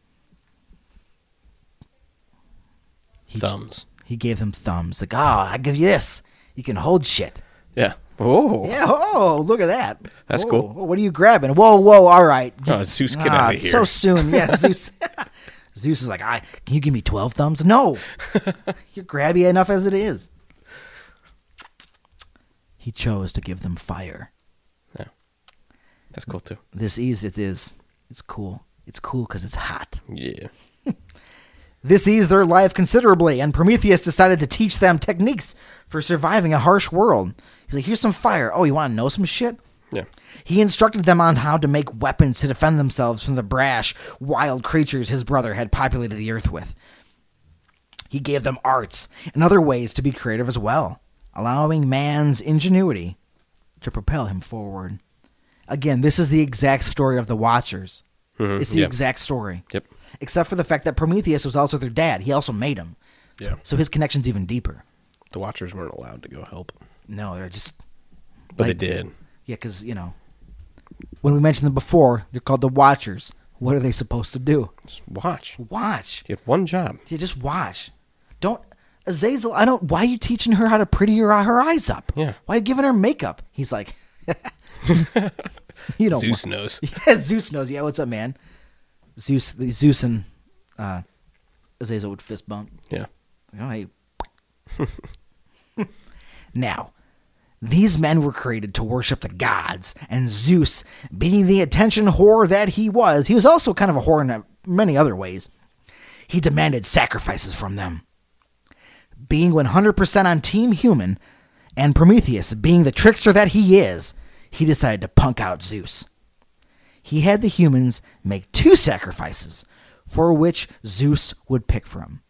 He Thumbs. he gave them thumbs. Like, oh, I give you this. You can hold shit. Yeah. Oh. Yeah. Oh, look at that. That's Whoa, cool. What are you grabbing? Whoa, whoa. All right. Oh, Zeus, get Ah, outta here. So soon. Yeah, (laughs) Zeus. (laughs) Zeus is like, I can you give me twelve thumbs? No. (laughs) You're grabby enough as it is. He chose to give them fire. Yeah. That's cool too. This ease it is. It's cool. It's cool because it's hot. Yeah. (laughs) This eased their life considerably, and Prometheus decided to teach them techniques for surviving a harsh world. He's like, here's some fire. Oh, you want to know some shit? Yeah. He instructed them on how to make weapons to defend themselves from the brash, wild creatures his brother had populated the earth with. He gave them arts and other ways to be creative as well, allowing man's ingenuity to propel him forward. Again, this is the exact story of the Watchers. Mhm, It's the yeah. exact story. Yep. Except for the fact that Prometheus was also their dad. He also made him. Yeah. So his connection's even deeper. The Watchers weren't allowed to go help, No, they're just but Like- they did. Yeah, because, you know, when we mentioned them before, they're called the Watchers. What are they supposed to do? Just watch. Watch. You had one job. You just watch. Don't. Azazel, I don't. Why are you teaching her how to pretty her, her eyes up? Yeah. Why are you giving her makeup? He's like, (laughs) you know, Zeus knows. (laughs) Yeah, Zeus knows. Yeah, what's up, man? Zeus, Zeus and uh, Azazel would fist bump. Yeah. Like, oh, hey. (laughs) now, these men were created to worship the gods, and Zeus, being the attention whore that he was, he was also kind of a whore in many other ways. He demanded sacrifices from them. Being 100% on Team Human, and Prometheus being the trickster that he is, he decided to punk out Zeus. He had the humans make two sacrifices, for which Zeus would pick from.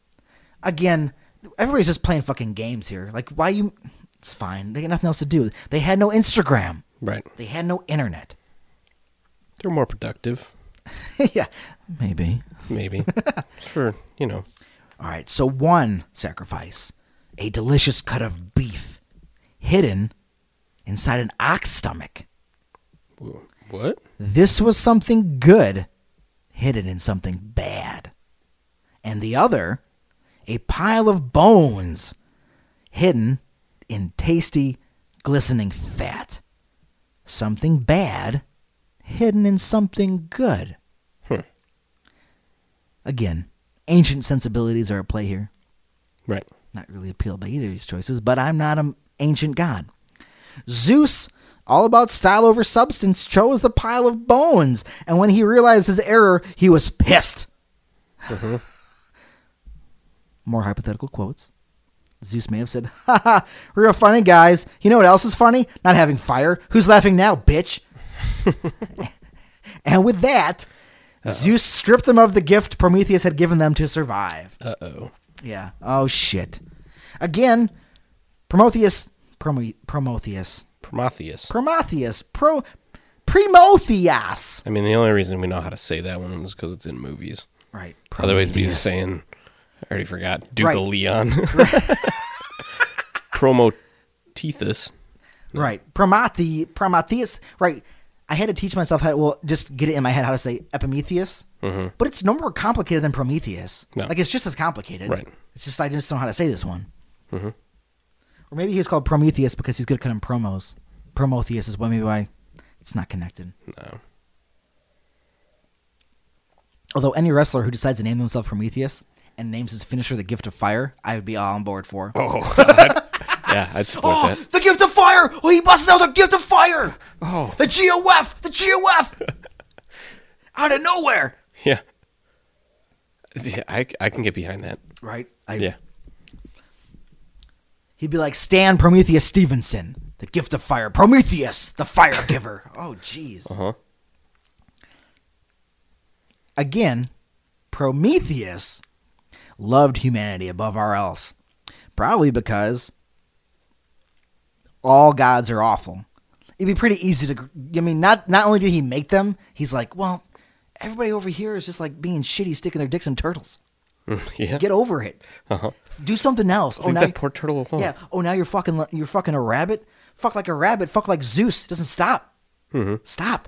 Again, everybody's just playing fucking games here. Like, why you. It's fine. They got nothing else to do. They had no Instagram, Right. they had no internet. They're more productive, (laughs) yeah, maybe. maybe. (laughs) sure, you know. All right, so one sacrifice, a delicious cut of beef hidden inside an ox stomach. What? This was something good hidden in something bad. And the other, a pile of bones hidden in tasty, glistening fat. Something bad hidden in something good. Hmm. Again, ancient sensibilities are at play here. Right. Not really appealed by either of these choices, but I'm not an ancient god. Zeus, all about style over substance, chose the pile of bones, and when he realized his error, he was pissed. Mm-hmm. (laughs) More hypothetical quotes. Zeus may have said, Ha ha, real funny, guys. You know what else is funny? Not having fire. Who's laughing now, bitch? (laughs) and with that, Zeus stripped them of the gift Prometheus had given them to survive. Uh oh. Yeah. Oh shit. Again, Prometheus, Prome- Prometheus, Prometheus. Prometheus, Pro, Prometheus. I mean, the only reason we know how to say that one is because it's in movies. Right. Otherwise, we'd be Prometheus. saying, I already forgot, Duke Right. of Leon. Promotethus. (laughs) (laughs) Right. Promethe- Prometheus. Right. I had to teach myself how to, well, just get it in my head how to say Epimetheus. Mm-hmm. But it's no more complicated than Prometheus. No. Like, it's just as complicated. Right. It's just, I just don't know how to say this one. Mm-hmm. Or maybe he's called Prometheus because he's good at cutting promos. Prometheus is why maybe why it's not connected. No. Although any wrestler who decides to name themselves Prometheus and names his finisher the Gift of Fire, I would be all on board for. Oh, (laughs) God. Yeah, I'd support Oh, that. the Gift of Fire! Oh, he busts out the Gift of Fire! Oh. The GOF! The GOF! (laughs) out of nowhere! Yeah. Yeah, I, I can get behind that. Right? I, Yeah. He'd be like Stan Prometheus Stevenson, the Gift of Fire. Prometheus, the Fire (laughs) Giver. oh, jeez. Uh huh. Again, Prometheus loved humanity above all else. Probably because all gods are awful. It'd be pretty easy to. I mean, not not only did he make them, he's like, well, everybody over here is just like being shitty, sticking their dicks in turtles. (laughs) Yeah. Get over it. Uh huh. Do something else. Oh, now that poor turtle alone. yeah. Oh, now you're fucking you're fucking a rabbit. Fuck like a rabbit. Fuck like Zeus. It doesn't stop. Hmm. Stop.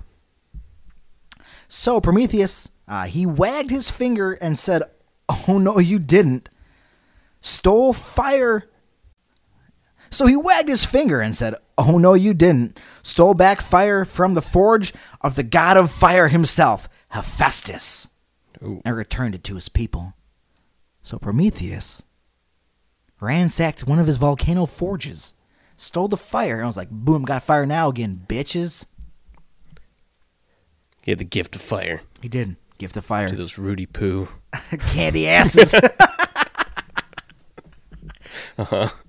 So Prometheus, uh, he wagged his finger and said, "Oh no, you didn't." Stole fire. So he wagged his finger and said, "Oh no, you didn't." Stole back fire from the forge of the god of fire himself, Hephaestus, Ooh. and returned it to his people. So Prometheus ransacked one of his volcano forges, stole the fire, and was like, boom, got fire now again, bitches. He had the gift of fire He did. Gift of fire. to those Rudy Poo. (laughs) Candy asses. (laughs)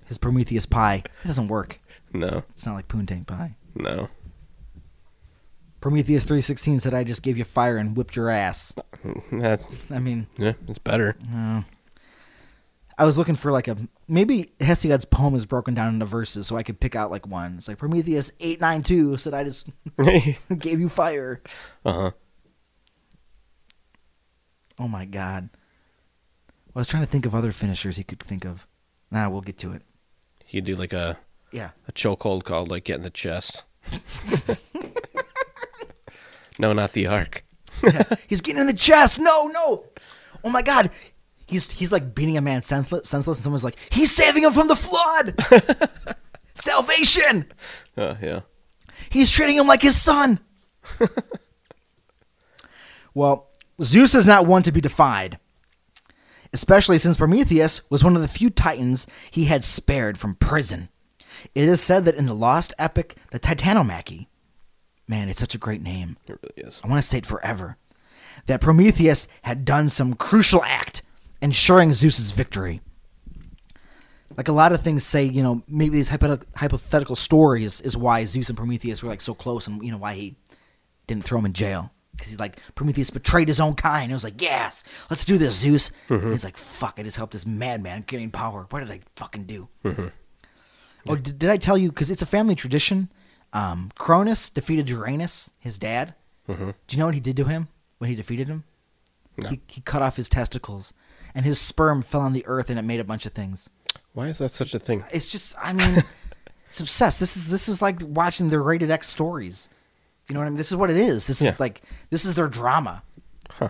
His Prometheus pie. It doesn't work. No, It's not like Poontang pie. no. Prometheus 316 said, I just gave you fire and whipped your ass. (laughs) That's I mean, yeah, it's better. I was looking for like a maybe Hesiod's poem is broken down into verses, so I could pick out like one. It's like Prometheus eight nine two said I just uh (laughs) (laughs) gave you fire. Uh huh. Oh my god. I was trying to think of other finishers he could think of. Nah, we'll get to it. You do like a Yeah. a chokehold called like get in the chest. (laughs) no, not the arc. He's getting in the chest. No, no. Oh my god. He's he's like beating a man senseless, senseless and someone's like, "He's saving him from the flood." (laughs) Salvation. Uh, yeah. He's treating him like his son. (laughs) well, Zeus is not one to be defied, especially since Prometheus was one of the few titans he had spared from prison. It is said that in the lost epic, the Titanomachy, man, it's such a great name. It really is. I want to say it forever. that Prometheus had done some crucial act, ensuring Zeus's victory. Like a lot of things say, you know, maybe these hypothetical stories is why Zeus and Prometheus were like so close, and you know why he didn't throw him in jail because he's like Prometheus betrayed his own kind. It was like, yes, let's do this, Zeus. And he's like, fuck, I just helped this madman gain power. What did I fucking do? Mm-hmm. Oh, did, did I tell you? Because it's a family tradition. Um, Cronus defeated Uranus, his dad. Mm-hmm. Do you know what he did to him when he defeated him? No. He, he cut off his testicles, and his sperm fell on the earth, and it made a bunch of things. Why is that such a thing? It's just, I mean, (laughs) it's obsessed. This is this is like watching the rated X stories. You know what I mean? This is what it is. This Yeah. is like this is their drama. Huh.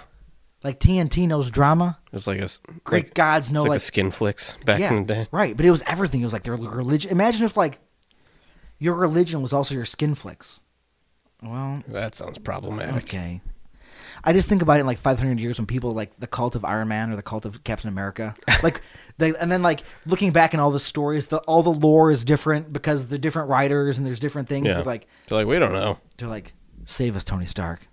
Like TNT knows drama. It was like a Greek like, gods know it's like, like a skin flicks back yeah, in the day. right. But it was everything. It was like their religion. Imagine if like your religion was also your skin flicks. Well, That sounds problematic. okay. I just think about it in like 500 years when people like the cult of Iron Man or the cult of Captain America, (laughs) like they, and then like looking back in all the stories, the all the lore is different because they're different writers and there's different things. Yeah. But like They're like, we don't know. they're like, save us, Tony Stark.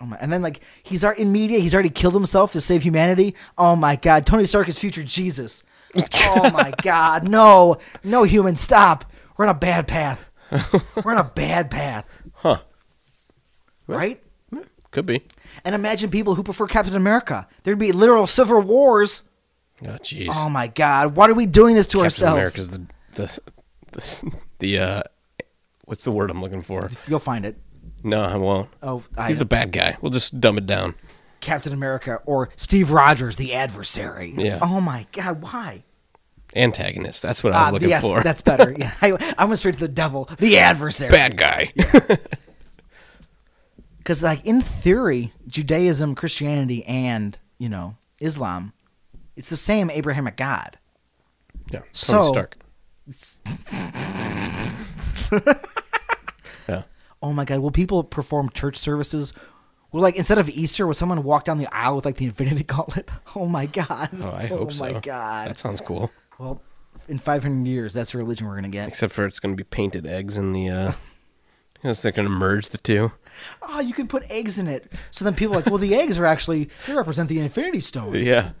Oh my! And then like he's already in media, he's already killed himself to save humanity. Oh my God! Tony Stark is future Jesus. oh (laughs) my God! No, no human, stop! We're on a bad path. (laughs) We're on a bad path, Huh. right? Could be. And imagine people who prefer Captain America. There'd be literal civil wars. Oh, jeez. Oh my God! Why are we doing this to ourselves? Captain ourselves? America's the the the, the uh, what's the word I'm looking for? You'll find it. No, I won't. Oh, I, He's the bad guy. We'll just dumb it down. Captain America or Steve Rogers, the adversary. Yeah. Oh my God! Why? Antagonist. That's what I was Ah, looking yes, for. that's better. Yeah, I, I went straight to the devil, the adversary. bad guy. (laughs) Because, like in theory, Judaism, Christianity, and you know Islam, it's the same Abrahamic God. yeah. Tony So- Stark. (laughs) yeah. Oh my God! Will people perform church services? Will like instead of Easter, will someone walk down the aisle with like the Infinity (laughs) Gauntlet? Oh my God! Oh, I hope so. Oh my God! That sounds cool. Well, in 500 years, that's the religion we're gonna get. Except for it's going to be painted eggs in the. uh It's they're going to merge the two. Oh, you can put eggs in it. So then people are like, well, the eggs are actually they represent the Infinity Stones. Yeah. (laughs)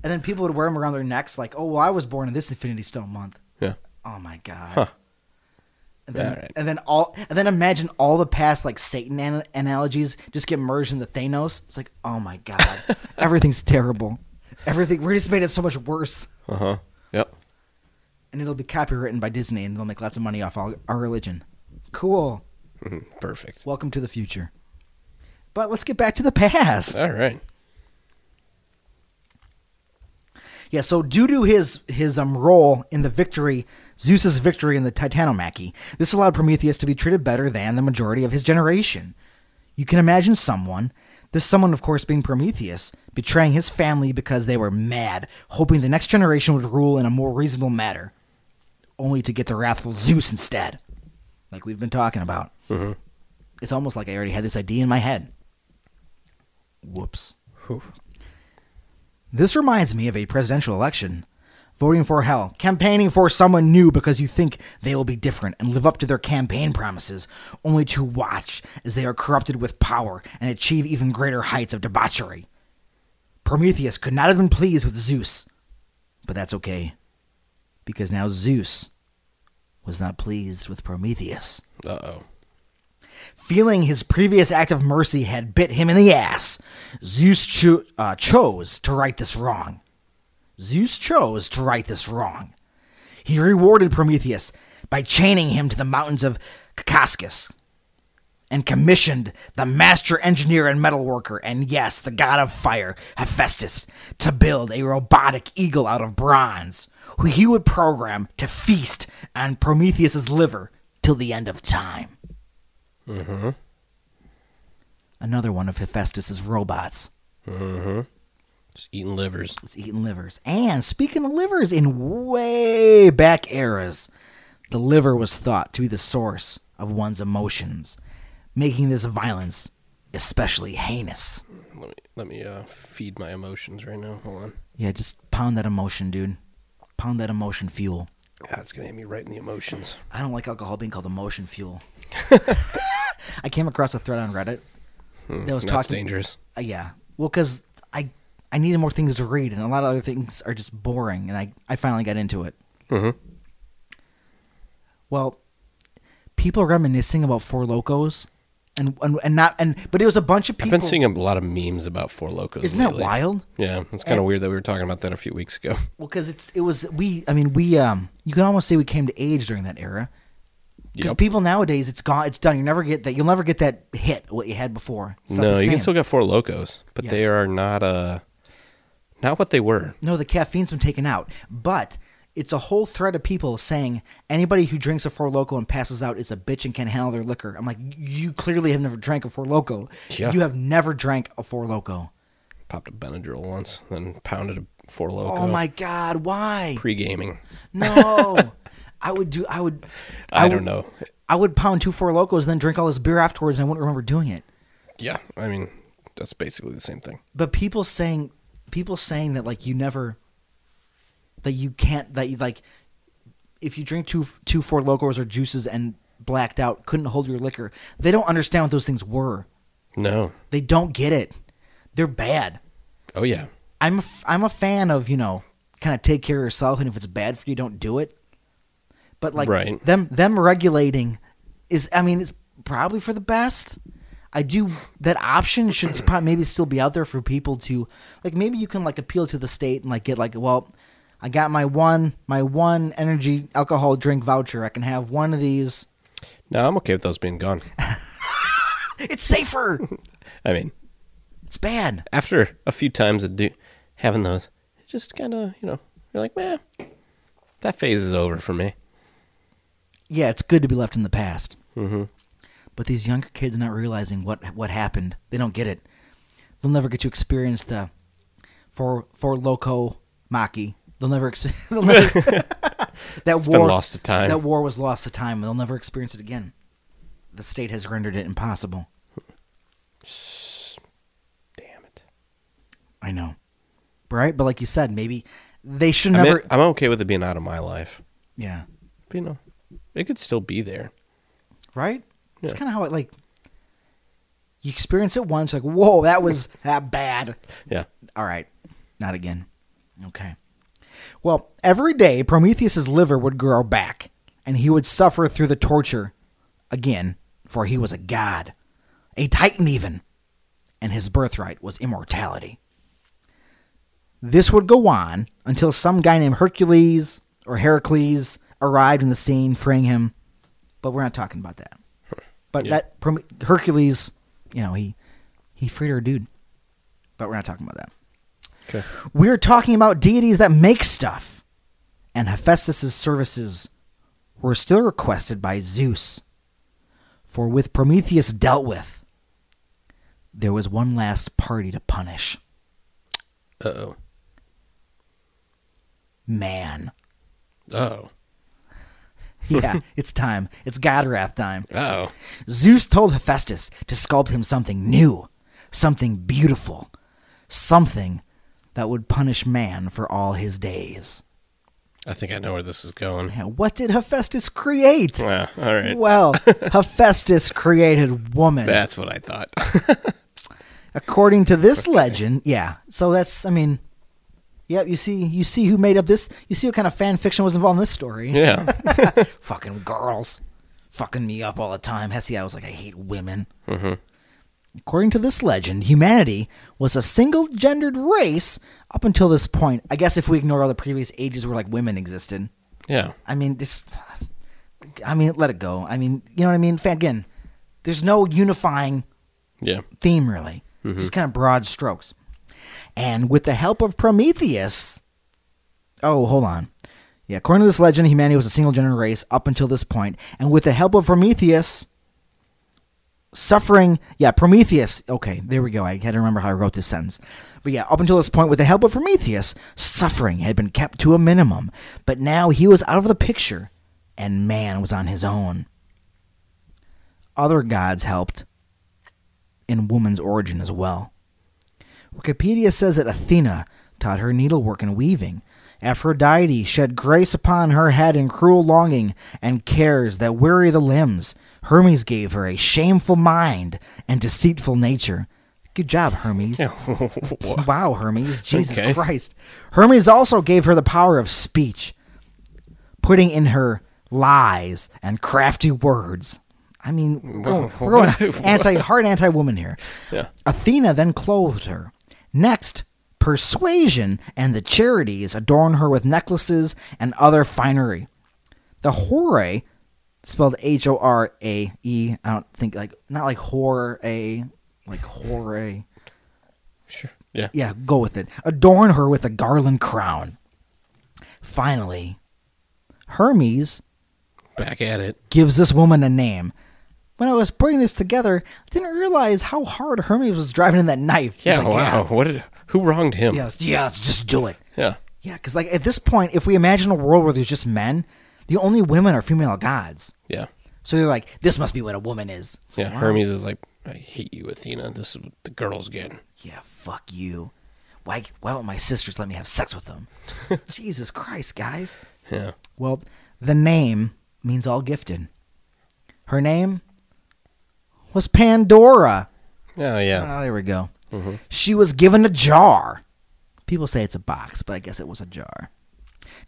And then people would wear them around their necks, like, oh, well, I was born in this Infinity Stone month. yeah. Oh my god. Huh. And then, Alright. and then all, and then imagine all the past like Satan an- analogies just get merged into Thanos. It's like, oh my god, (laughs) everything's terrible. Everything we just made it so much worse, Uh huh. Yep. and it'll be copywritten by Disney, and they'll make lots of money off all, our religion. Cool. Mhm. Perfect. Welcome to the future. But let's get back to the past. All right. Yeah, so due to his his um role in the victory, Zeus's victory in the Titanomachy, this allowed Prometheus to be treated better than the majority of his generation. You can imagine someone, this someone of course being Prometheus, betraying his family because they were mad, hoping the next generation would rule in a more reasonable manner, only to get the wrathful Zeus instead, like we've been talking about. Mhm. It's almost like I already had this idea in my head. Whoops. Whew. This reminds me of a presidential election. Voting for hell, campaigning for someone new because you think they will be different and live up to their campaign promises, only to watch as they are corrupted with power and achieve even greater heights of debauchery. Prometheus could not have been pleased with Zeus, but that's okay, because now Zeus was not pleased with Prometheus. Uh oh. Feeling his previous act of mercy had bit him in the ass, Zeus cho- uh, chose to right this wrong. Zeus chose to right this wrong. He rewarded Prometheus by chaining him to the mountains of Caucasus and commissioned the master engineer and metalworker, and yes, the god of fire, Hephaestus, to build a robotic eagle out of bronze, who he would program to feast on Prometheus's liver till the end of time. Mm-hmm. Another one of Hephaestus's robots. Mm-hmm. Just eating livers. It's eating livers. And speaking of livers, in way back eras, the liver was thought to be the source of one's emotions, making this violence especially heinous. Let me let me uh, feed my emotions right now. Hold on. Yeah, just pound that emotion, dude. Pound that emotion fuel. Yeah, it's gonna hit me right in the emotions. I don't like alcohol being called emotion fuel. (laughs) I came across a thread on Reddit that was That's talking. dangerous. Uh, yeah, well, because I I needed more things to read, and a lot of other things are just boring, and I I finally got into it. hmm Well, people reminiscing about Four Locos, and and, and not and but it was a bunch of people. I've been seeing a lot of memes about Four Locos. Isn't that wild? Yeah, it's kind of weird that we were talking about that a few weeks ago. (laughs) Well, because it's it was we. I mean, we um. You can almost say we came to age during that era. Because Yep. people nowadays, it's gone. It's done. You never get that. You'll never get that hit what you had before. It's no, you can still get Four Locos, but they are not uh not what they were. No, the caffeine's been taken out. But it's a whole thread of people saying anybody who drinks a Four Loco and passes out is a bitch and can't handle their liquor. I'm like, you clearly have never drank a Four Loco. Yeah. You have never drank a Four Loco. Popped a Benadryl once, then pounded a Four Loco. Oh my god, why? Pre gaming. No. (laughs) I would do. I would. I, would- don't know. I would pound two Four Locos, then drink all this beer afterwards, and I wouldn't remember doing it. Yeah, I mean that's basically the same thing. But people saying, people saying that like you never, that you can't, that you like, if you drink two two Four Locos or juices and blacked out, couldn't hold your liquor. They don't understand what those things were. No. They don't get it. They're bad. Oh yeah. I'm a, I'm a fan of you know kind of take care of yourself, and if it's bad for you, don't do it. But like Right. them them regulating is I mean it's probably for the best. I do that option should probably maybe still be out there for people to like maybe you can like appeal to the state and like get like well I got my one my one energy alcohol drink voucher. I can have one of these. No, I'm okay with those being gone. (laughs) it's safer. (laughs) I mean, it's bad. after a few times of do having those, it just kind of you know you're like, man, that phase is over for me. yeah it's good to be left in the past. Mm-hmm. but these younger kids not realizing what what happened. They don't get it. They'll never get to experience the for for loco maki they'll never, ex- (laughs) they'll (laughs) never that It's war lost to time. that war was lost to time they'll never experience it again the state has rendered it impossible Damn it. i know right but like you said maybe they should I mean, never I'm okay with it being out of my life. yeah But, you know, it could still be there. right it's kind of how it like you experience it once like whoa that was that bad Yeah. All right. Not again. Okay. Well, every day Prometheus's liver would grow back, and he would suffer through the torture again, for he was a god, a titan even, and his birthright was immortality. This would go on until some guy named Hercules or Heracles arrived in the scene, freeing him. But we're not talking about that. But Yeah. that Hercules, you know, he he freed our dude. But we're not talking about that. Okay. We're talking about deities that make stuff. And Hephaestus' services were still requested by Zeus. For with Prometheus dealt with, there was one last party to punish Uh oh. man. Oh. (laughs) Yeah, it's time. It's God wrath time. Oh. Zeus told Hephaestus to sculpt him something new, something beautiful, something that would punish man for all his days. I think I know where this is going. What did Hephaestus create? Yeah. All right. Well, (laughs) Hephaestus created woman. That's what I thought. (laughs) According to this legend, yeah. So that's, I mean, yep. You see, you see who made up this. You see what kind of fan fiction was involved in this story. yeah. (laughs) Fucking girls, fucking me up all the time. Hesiod was like, I hate women. hmm According to this legend, humanity was a single gendered race up until this point. I guess if we ignore all the previous ages where like women existed. Yeah. I mean, this. I mean, let it go. I mean, you know what I mean? Again, there's no unifying Yeah. theme really. Mm-hmm. Just kind of broad strokes. And with the help of Prometheus, oh, hold on. Yeah, according to this legend, humanity was a single gendered race up until this point, and with the help of Prometheus, suffering. Yeah, Prometheus. Okay, there we go. I had to remember how I wrote this sentence. But yeah, up until this point, with the help of Prometheus, suffering had been kept to a minimum. But now he was out of the picture, and man was on his own. Other gods helped in woman's origin as well. Wikipedia says that Athena taught her needlework and weaving. Aphrodite shed grace upon her head in cruel longing and cares that weary the limbs. Hermes gave her a shameful mind and deceitful nature. Good job, Hermes. (laughs) Wow, Hermes. Jesus Okay. Christ. Hermes also gave her the power of speech, putting in her lies and crafty words. I mean, we're going, (laughs) anti hard anti woman here. Yeah. Athena then clothed her. Next, persuasion and the Charites adorn her with necklaces and other finery. The Horae, spelled H O R A E, I don't think like not like horror a, like Horae. Sure. Yeah. Yeah, go with it. Adorn her with a garland crown. Finally, Hermes Back at it. gives this woman a name. When I was putting this together, I didn't realize how hard Hermes was driving in that knife. Yeah. like, wow. What did? Who wronged him? Yes, yes, just do it. Yeah. Yeah, because like at this point, if we imagine a world where there's just men, the only women are female gods. Yeah. So they're like, this must be what a woman is. So, Yeah. wow. Hermes is like, I hate you, Athena. This is what the girls get. Yeah, fuck you. Why? Why won't my sisters let me have sex with them? (laughs) Jesus Christ, guys. Yeah. Well, the name means all gifted. Her name was Pandora. Oh yeah. Ah, there we go. She was given a jar. People say it's a box, but I guess it was a jar.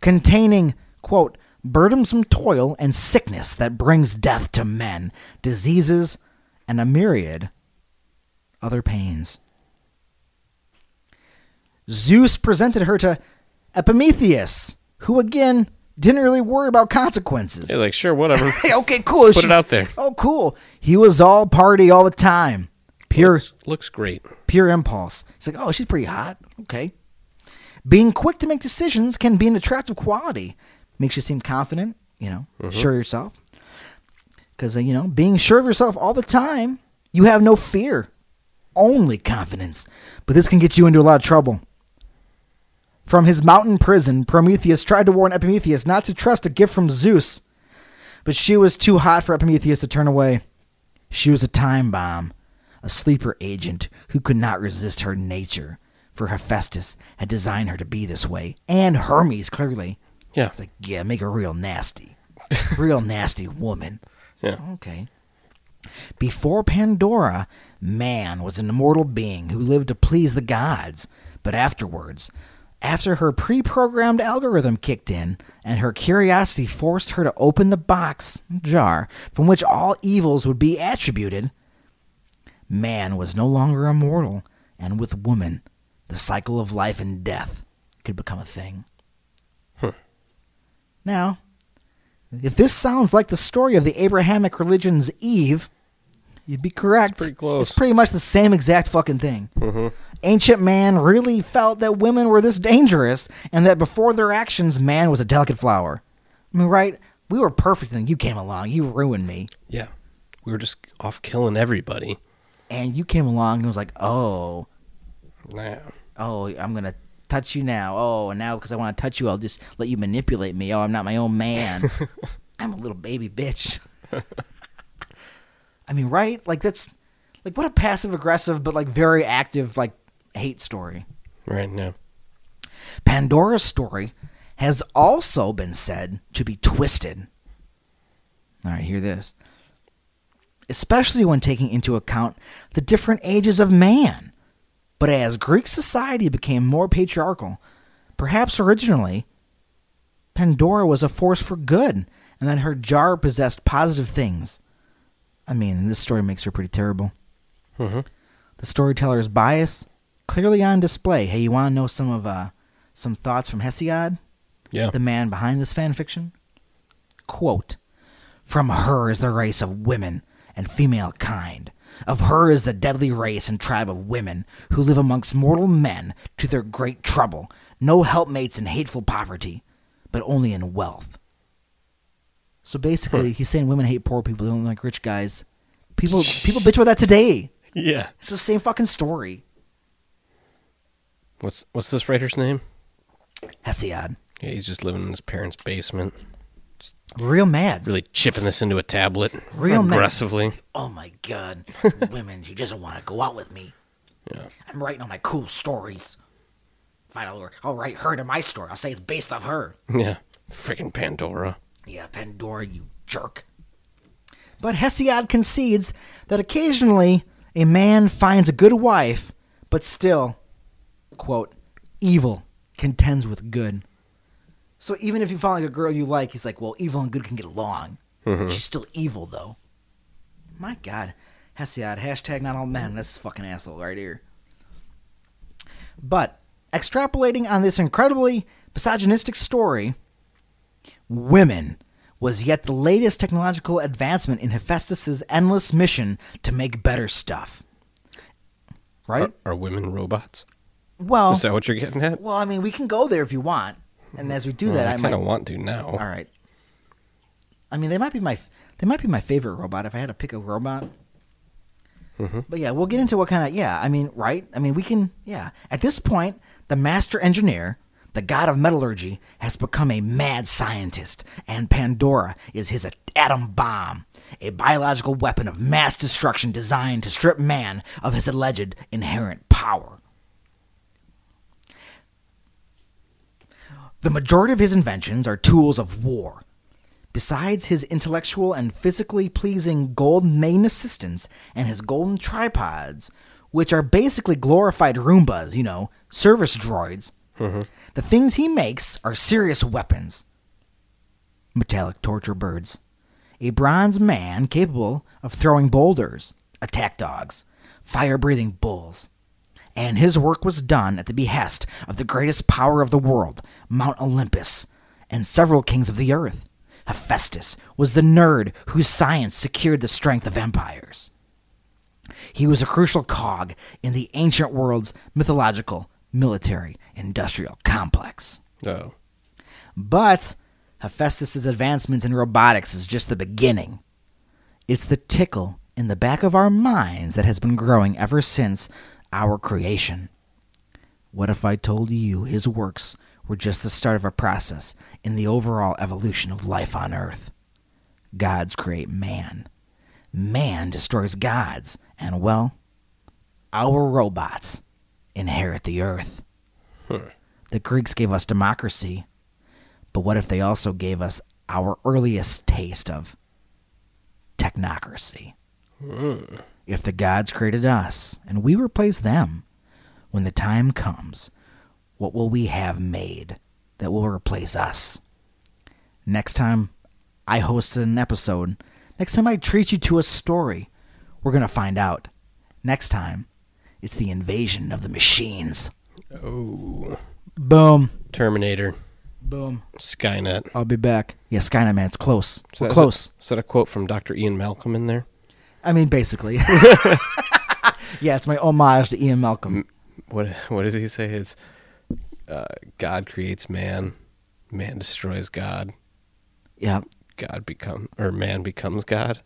Containing, quote, burdensome toil and sickness that brings death to men, diseases, and a myriad other pains. Zeus presented her to Epimetheus, who again didn't really worry about consequences. They're like, sure, whatever. (laughs) Hey, okay, cool. Put She- it out there. Oh, cool. He was all party all the time. Pure, Looks, looks great. pure impulse. He's like, oh, she's pretty hot. Okay. Being quick to make decisions can be an attractive quality. Makes you seem confident, you know, sure yourself. Because, uh, you know, being sure of yourself all the time, you have no fear, only confidence. But this can get you into a lot of trouble. From his mountain prison, Prometheus tried to warn Epimetheus not to trust a gift from Zeus. But she was too hot for Epimetheus to turn away. She was a time bomb, a sleeper agent who could not resist her nature, for Hephaestus had designed her to be this way, and Hermes clearly. Yeah. It's like, yeah, make her real nasty. (laughs) real nasty woman. Yeah. Okay. Before Pandora, man was an immortal being who lived to please the gods. But afterwards, after her pre programmed algorithm kicked in and her curiosity forced her to open the box jar from which all evils would be attributed, man was no longer immortal, and with woman, the cycle of life and death could become a thing. Now, if this sounds like the story of the Abrahamic religion's Eve, you'd be correct. pretty close. It's pretty much the same exact fucking thing. Mm-hmm. Ancient man really felt that women were this dangerous and that before their actions, man was a delicate flower. I mean, right? We were perfect and you came along. You ruined me. Yeah. We were just off killing everybody. And you came along and was like, oh, Nah. oh, I'm going to touch you now. Oh, and now because I want to touch you, I'll just let you manipulate me. Oh, I'm not my own man. (laughs) I'm a little baby bitch. (laughs) I mean, right? Like that's like what a passive aggressive but like very active like hate story. Right now. Pandora's story has also been said to be twisted. All right, hear this. Especially when taking into account the different ages of man. But as Greek society became more patriarchal, perhaps originally, Pandora was a force for good, and that her jar possessed positive things. I mean, this story makes her pretty terrible. Mm-hmm. The storyteller's bias clearly on display. Hey, you want to know some of uh, some thoughts from Hesiod, Yeah. the man behind this fan fiction? Quote: From her is the race of women and female kind. Of her is the deadly race and tribe of women who live amongst mortal men to their great trouble, no helpmates in hateful poverty, but only in wealth. So basically, he's saying women hate poor people; they don't like rich guys. People, (laughs) people bitch about that today. Yeah. It's the same fucking story. What's what's this writer's name? Hesiod. Yeah, he's just living in his parents' basement, Real mad. really chipping this into a tablet Real mad. aggressively. Oh my god. (laughs) Women, she doesn't want to go out with me. Yeah. I'm writing all my cool stories. Fine, I'll, I'll write her to my story. I'll say it's based off her. Yeah. Freaking Pandora. Yeah, Pandora, you jerk. But Hesiod concedes that occasionally a man finds a good wife, but still, quote, evil contends with good. So even if you find like a girl you like, he's like, well, evil and good can get along. Mm-hmm. She's still evil, though. My God. Hesiod, hashtag not all men. That's fucking asshole right here. But extrapolating on this incredibly misogynistic story, women was yet the latest technological advancement in Hephaestus's endless mission to make better stuff. Right? Are, are women robots? well, Is that what you're getting at? well, I mean, we can go there if you want. And as we do Well, that, I I, kind might. of want to now. All right. I mean, they might be my they might be my favorite robot if I had to pick a robot. Mhm. But yeah, we'll get into what kind of yeah. I mean, right? I mean, we can yeah. At this point, the master engineer, the god of metallurgy, has become a mad scientist, and Pandora is his atom bomb, a biological weapon of mass destruction designed to strip man of his alleged inherent power. The majority of his inventions are tools of war. Besides his intellectual and physically pleasing gold main assistants and his golden tripods, which are basically glorified Roombas, you know, service droids, mm-hmm. the things he makes are serious weapons. Metallic torture birds. A bronze man capable of throwing boulders, attack dogs, fire breathing bulls and his work was done at the behest of the greatest power of the world, Mount Olympus, and several kings of the earth. Hephaestus was the nerd whose science secured the strength of empires. He was a crucial cog in the ancient world's mythological, military, industrial complex. Oh. But Hephaestus's advancements in robotics is just the beginning. It's the tickle in the back of our minds that has been growing ever since our creation. What if I told you his works were just the start of a process in the overall evolution of life on Earth? Gods create man. Man destroys gods, and well, our robots inherit the Earth. The Greeks gave us democracy, but what if they also gave us our earliest taste of technocracy? Hmm. If the gods created us and we replace them, when the time comes, what will we have made that will replace us? Next time I host an episode, next time I treat you to a story, we're going to find out. Next time, it's the invasion of the machines. Oh. Boom. Terminator. Boom. Skynet. I'll be back. Yeah, Skynet, man, it's close. Is We're that- close. Is that a quote from Dr. Ian Malcolm in there? I mean, basically. (laughs) yeah, it's my homage to Ian Malcolm. What What does he say? It's uh, God creates man, man destroys God, Yeah. God become or man becomes God,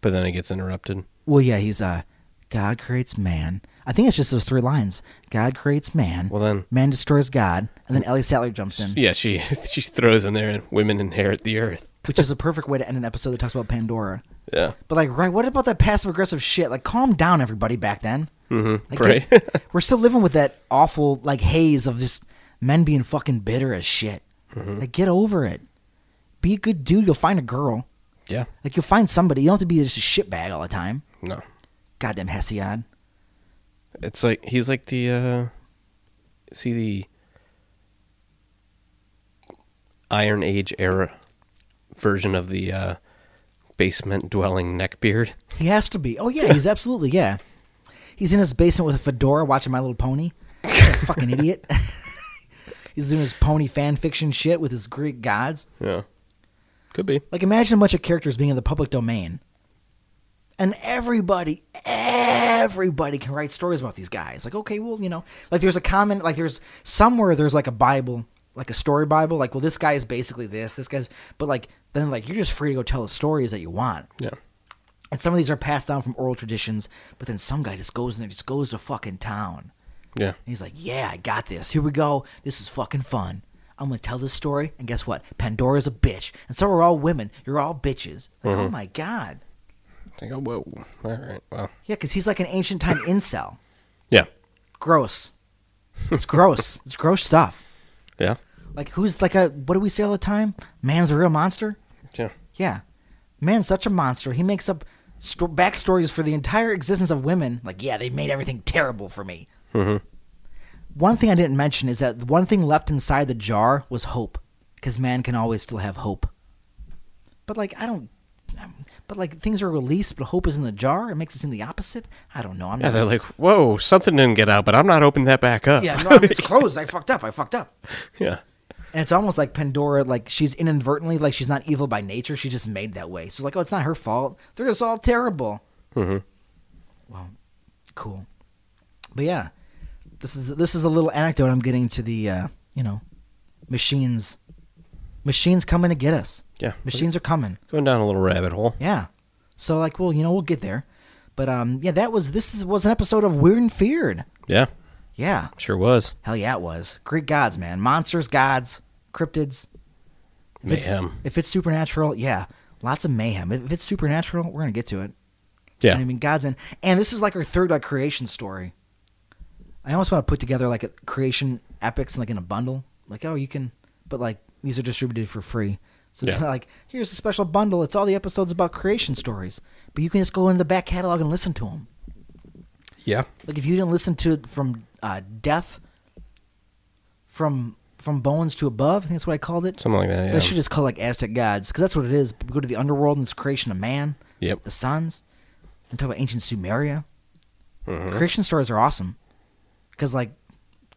but then it gets interrupted. Well, yeah, he's uh, God creates man. I think it's just those three lines. God creates man. Well then, man destroys God, and then Ellie Sattler jumps in, yeah, she (laughs) she throws in there and women inherit the earth. which is a perfect way to end an episode that talks about Pandora. Yeah. But like, right? What about that passive aggressive shit? Like, calm down, everybody. Back then, Mm-hmm. Like, right. (laughs) we're still living with that awful like haze of just men being fucking bitter as shit. Mm-hmm. Like, get over it. Be a good dude. You'll find a girl. yeah. Like, you'll find somebody. You don't have to be just a shitbag all the time. No. Goddamn Hesiod. It's like he's like the uh see the Iron Age era version of the uh basement dwelling neckbeard. He has to be. Oh yeah, he's (laughs) absolutely yeah. He's in his basement with a fedora watching My Little Pony. Fucking idiot. (laughs) he's doing his pony fan fiction shit with his Greek gods. Yeah. Could be. Like imagine a bunch of characters being in the public domain. And everybody, everybody can write stories about these guys. Like, okay, well, you know, like there's a common, like there's somewhere there's like a Bible, like a story Bible. Like, well, this guy is basically this, this guy's, but like then like you're just free to go tell the stories that you want. Yeah. And some of these are passed down from oral traditions, but then some guy just goes in there, just goes to fucking town. Yeah. And he's like, "Yeah, I got this. Here we go. This is fucking fun. I'm gonna tell this story." And guess what? Pandora's a bitch, and so are all women. You're all bitches. Like, oh mm-hmm. my god. Like, oh whoa. All right. Well. Yeah, because he's like an ancient time incel. Yeah. Gross. It's gross. it's gross stuff. Yeah. Like, who's like a? What do we say all the time? Man's a real monster. Yeah. Yeah. Man's such a monster. He makes up sto- backstories for the entire existence of women. Like, yeah, they made everything terrible for me. Mhm. One thing I didn't mention is that the one thing left inside the jar was hope, because man can always still have hope. But like, I don't. But like, things are released, but hope is in the jar. It makes it seem the opposite. I don't know. I'm Yeah, not. they're like, whoa, something didn't get out, but I'm not opening that back up. yeah, no, it's (laughs) closed. I fucked up. I fucked up. (laughs) yeah. And it's almost like Pandora, like she's inadvertently, like she's not evil by nature. She just made that way. So like, oh, it's not her fault. They're just all terrible. hmm Well, cool. But yeah, this is this is a little anecdote I'm getting to the uh, you know, machines, machines coming to get us. Yeah. Machines are coming. Going down a little rabbit hole. Yeah. So like, well, you know, we'll get there. But um, yeah, that was this is, was an episode of Weird and Feared. Yeah, Yeah. sure was. Hell yeah, it was. Greek gods, man. Monsters, gods, cryptids. If it's- Mayhem. If it's supernatural, yeah, lots of mayhem. If it's supernatural, we're gonna get to it. Yeah. I mean, gods, man. And this is like our third like creation story. I almost want to put together like a creation epics like in a bundle. Like, oh, you can, but like these are distributed for free. So it's Yeah. not like here's a special bundle. It's all the episodes about creation stories, but you can just go in the back catalog and listen to them. Yeah. Like if you didn't listen to it from uh, death, from from bones to above, I think that's what I called it. Something like that. Yeah. They should just call it like Aztec gods because that's what it is. We go to the underworld and it's creation of man, Yep. the suns, and talk about ancient Sumeria. Mhm. Creation stories are awesome because like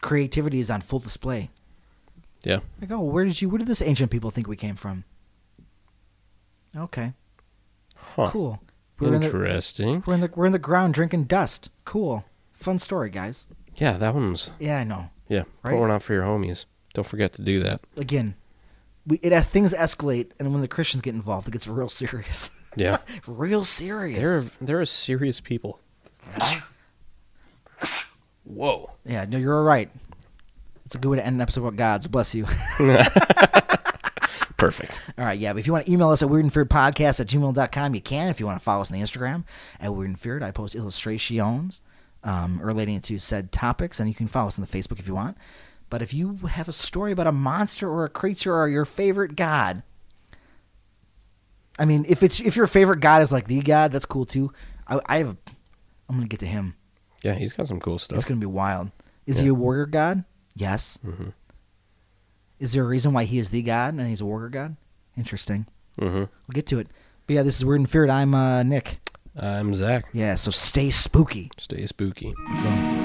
creativity is on full display. Yeah. Like, oh, where did you? Where did this ancient people think we came from? Okay, Huh. cool. We're in the Interesting. we're in the we're in the ground drinking dust. Cool, fun story, guys. Yeah, that one's Yeah, I know. yeah. Right? Pour one out for your homies. Don't forget to do that. again, we it as things escalate, and when the Christians get involved, it gets real serious. (laughs) Yeah. real serious. They're they're a serious people. Whoa. yeah, no, you're all right. It's a good way to end an episode about gods. Bless you. (laughs) Perfect. all right, yeah. But if you want to email us at weirdandfearedpodcast at gmail.com, you can. If you want to follow us on the Instagram at Weird and Feared, I post illustrations um, relating to said topics, and you can follow us on the Facebook if you want. But if you have a story about a monster or a creature or your favorite god, I mean, if it's if your favorite god is like the god, that's cool too. I, I have, I'm gonna get to him. Yeah, he's got some cool stuff. It's gonna be wild. Is Yeah. he a warrior god? Yes. Mm-hmm. Is there a reason why he is the god and he's a warrior god? Interesting. Mm-hmm. We'll get to it. But yeah, this is Weird and Feared. I'm uh, Nick. I'm Zach. Yeah, so stay spooky. Stay spooky. Boom.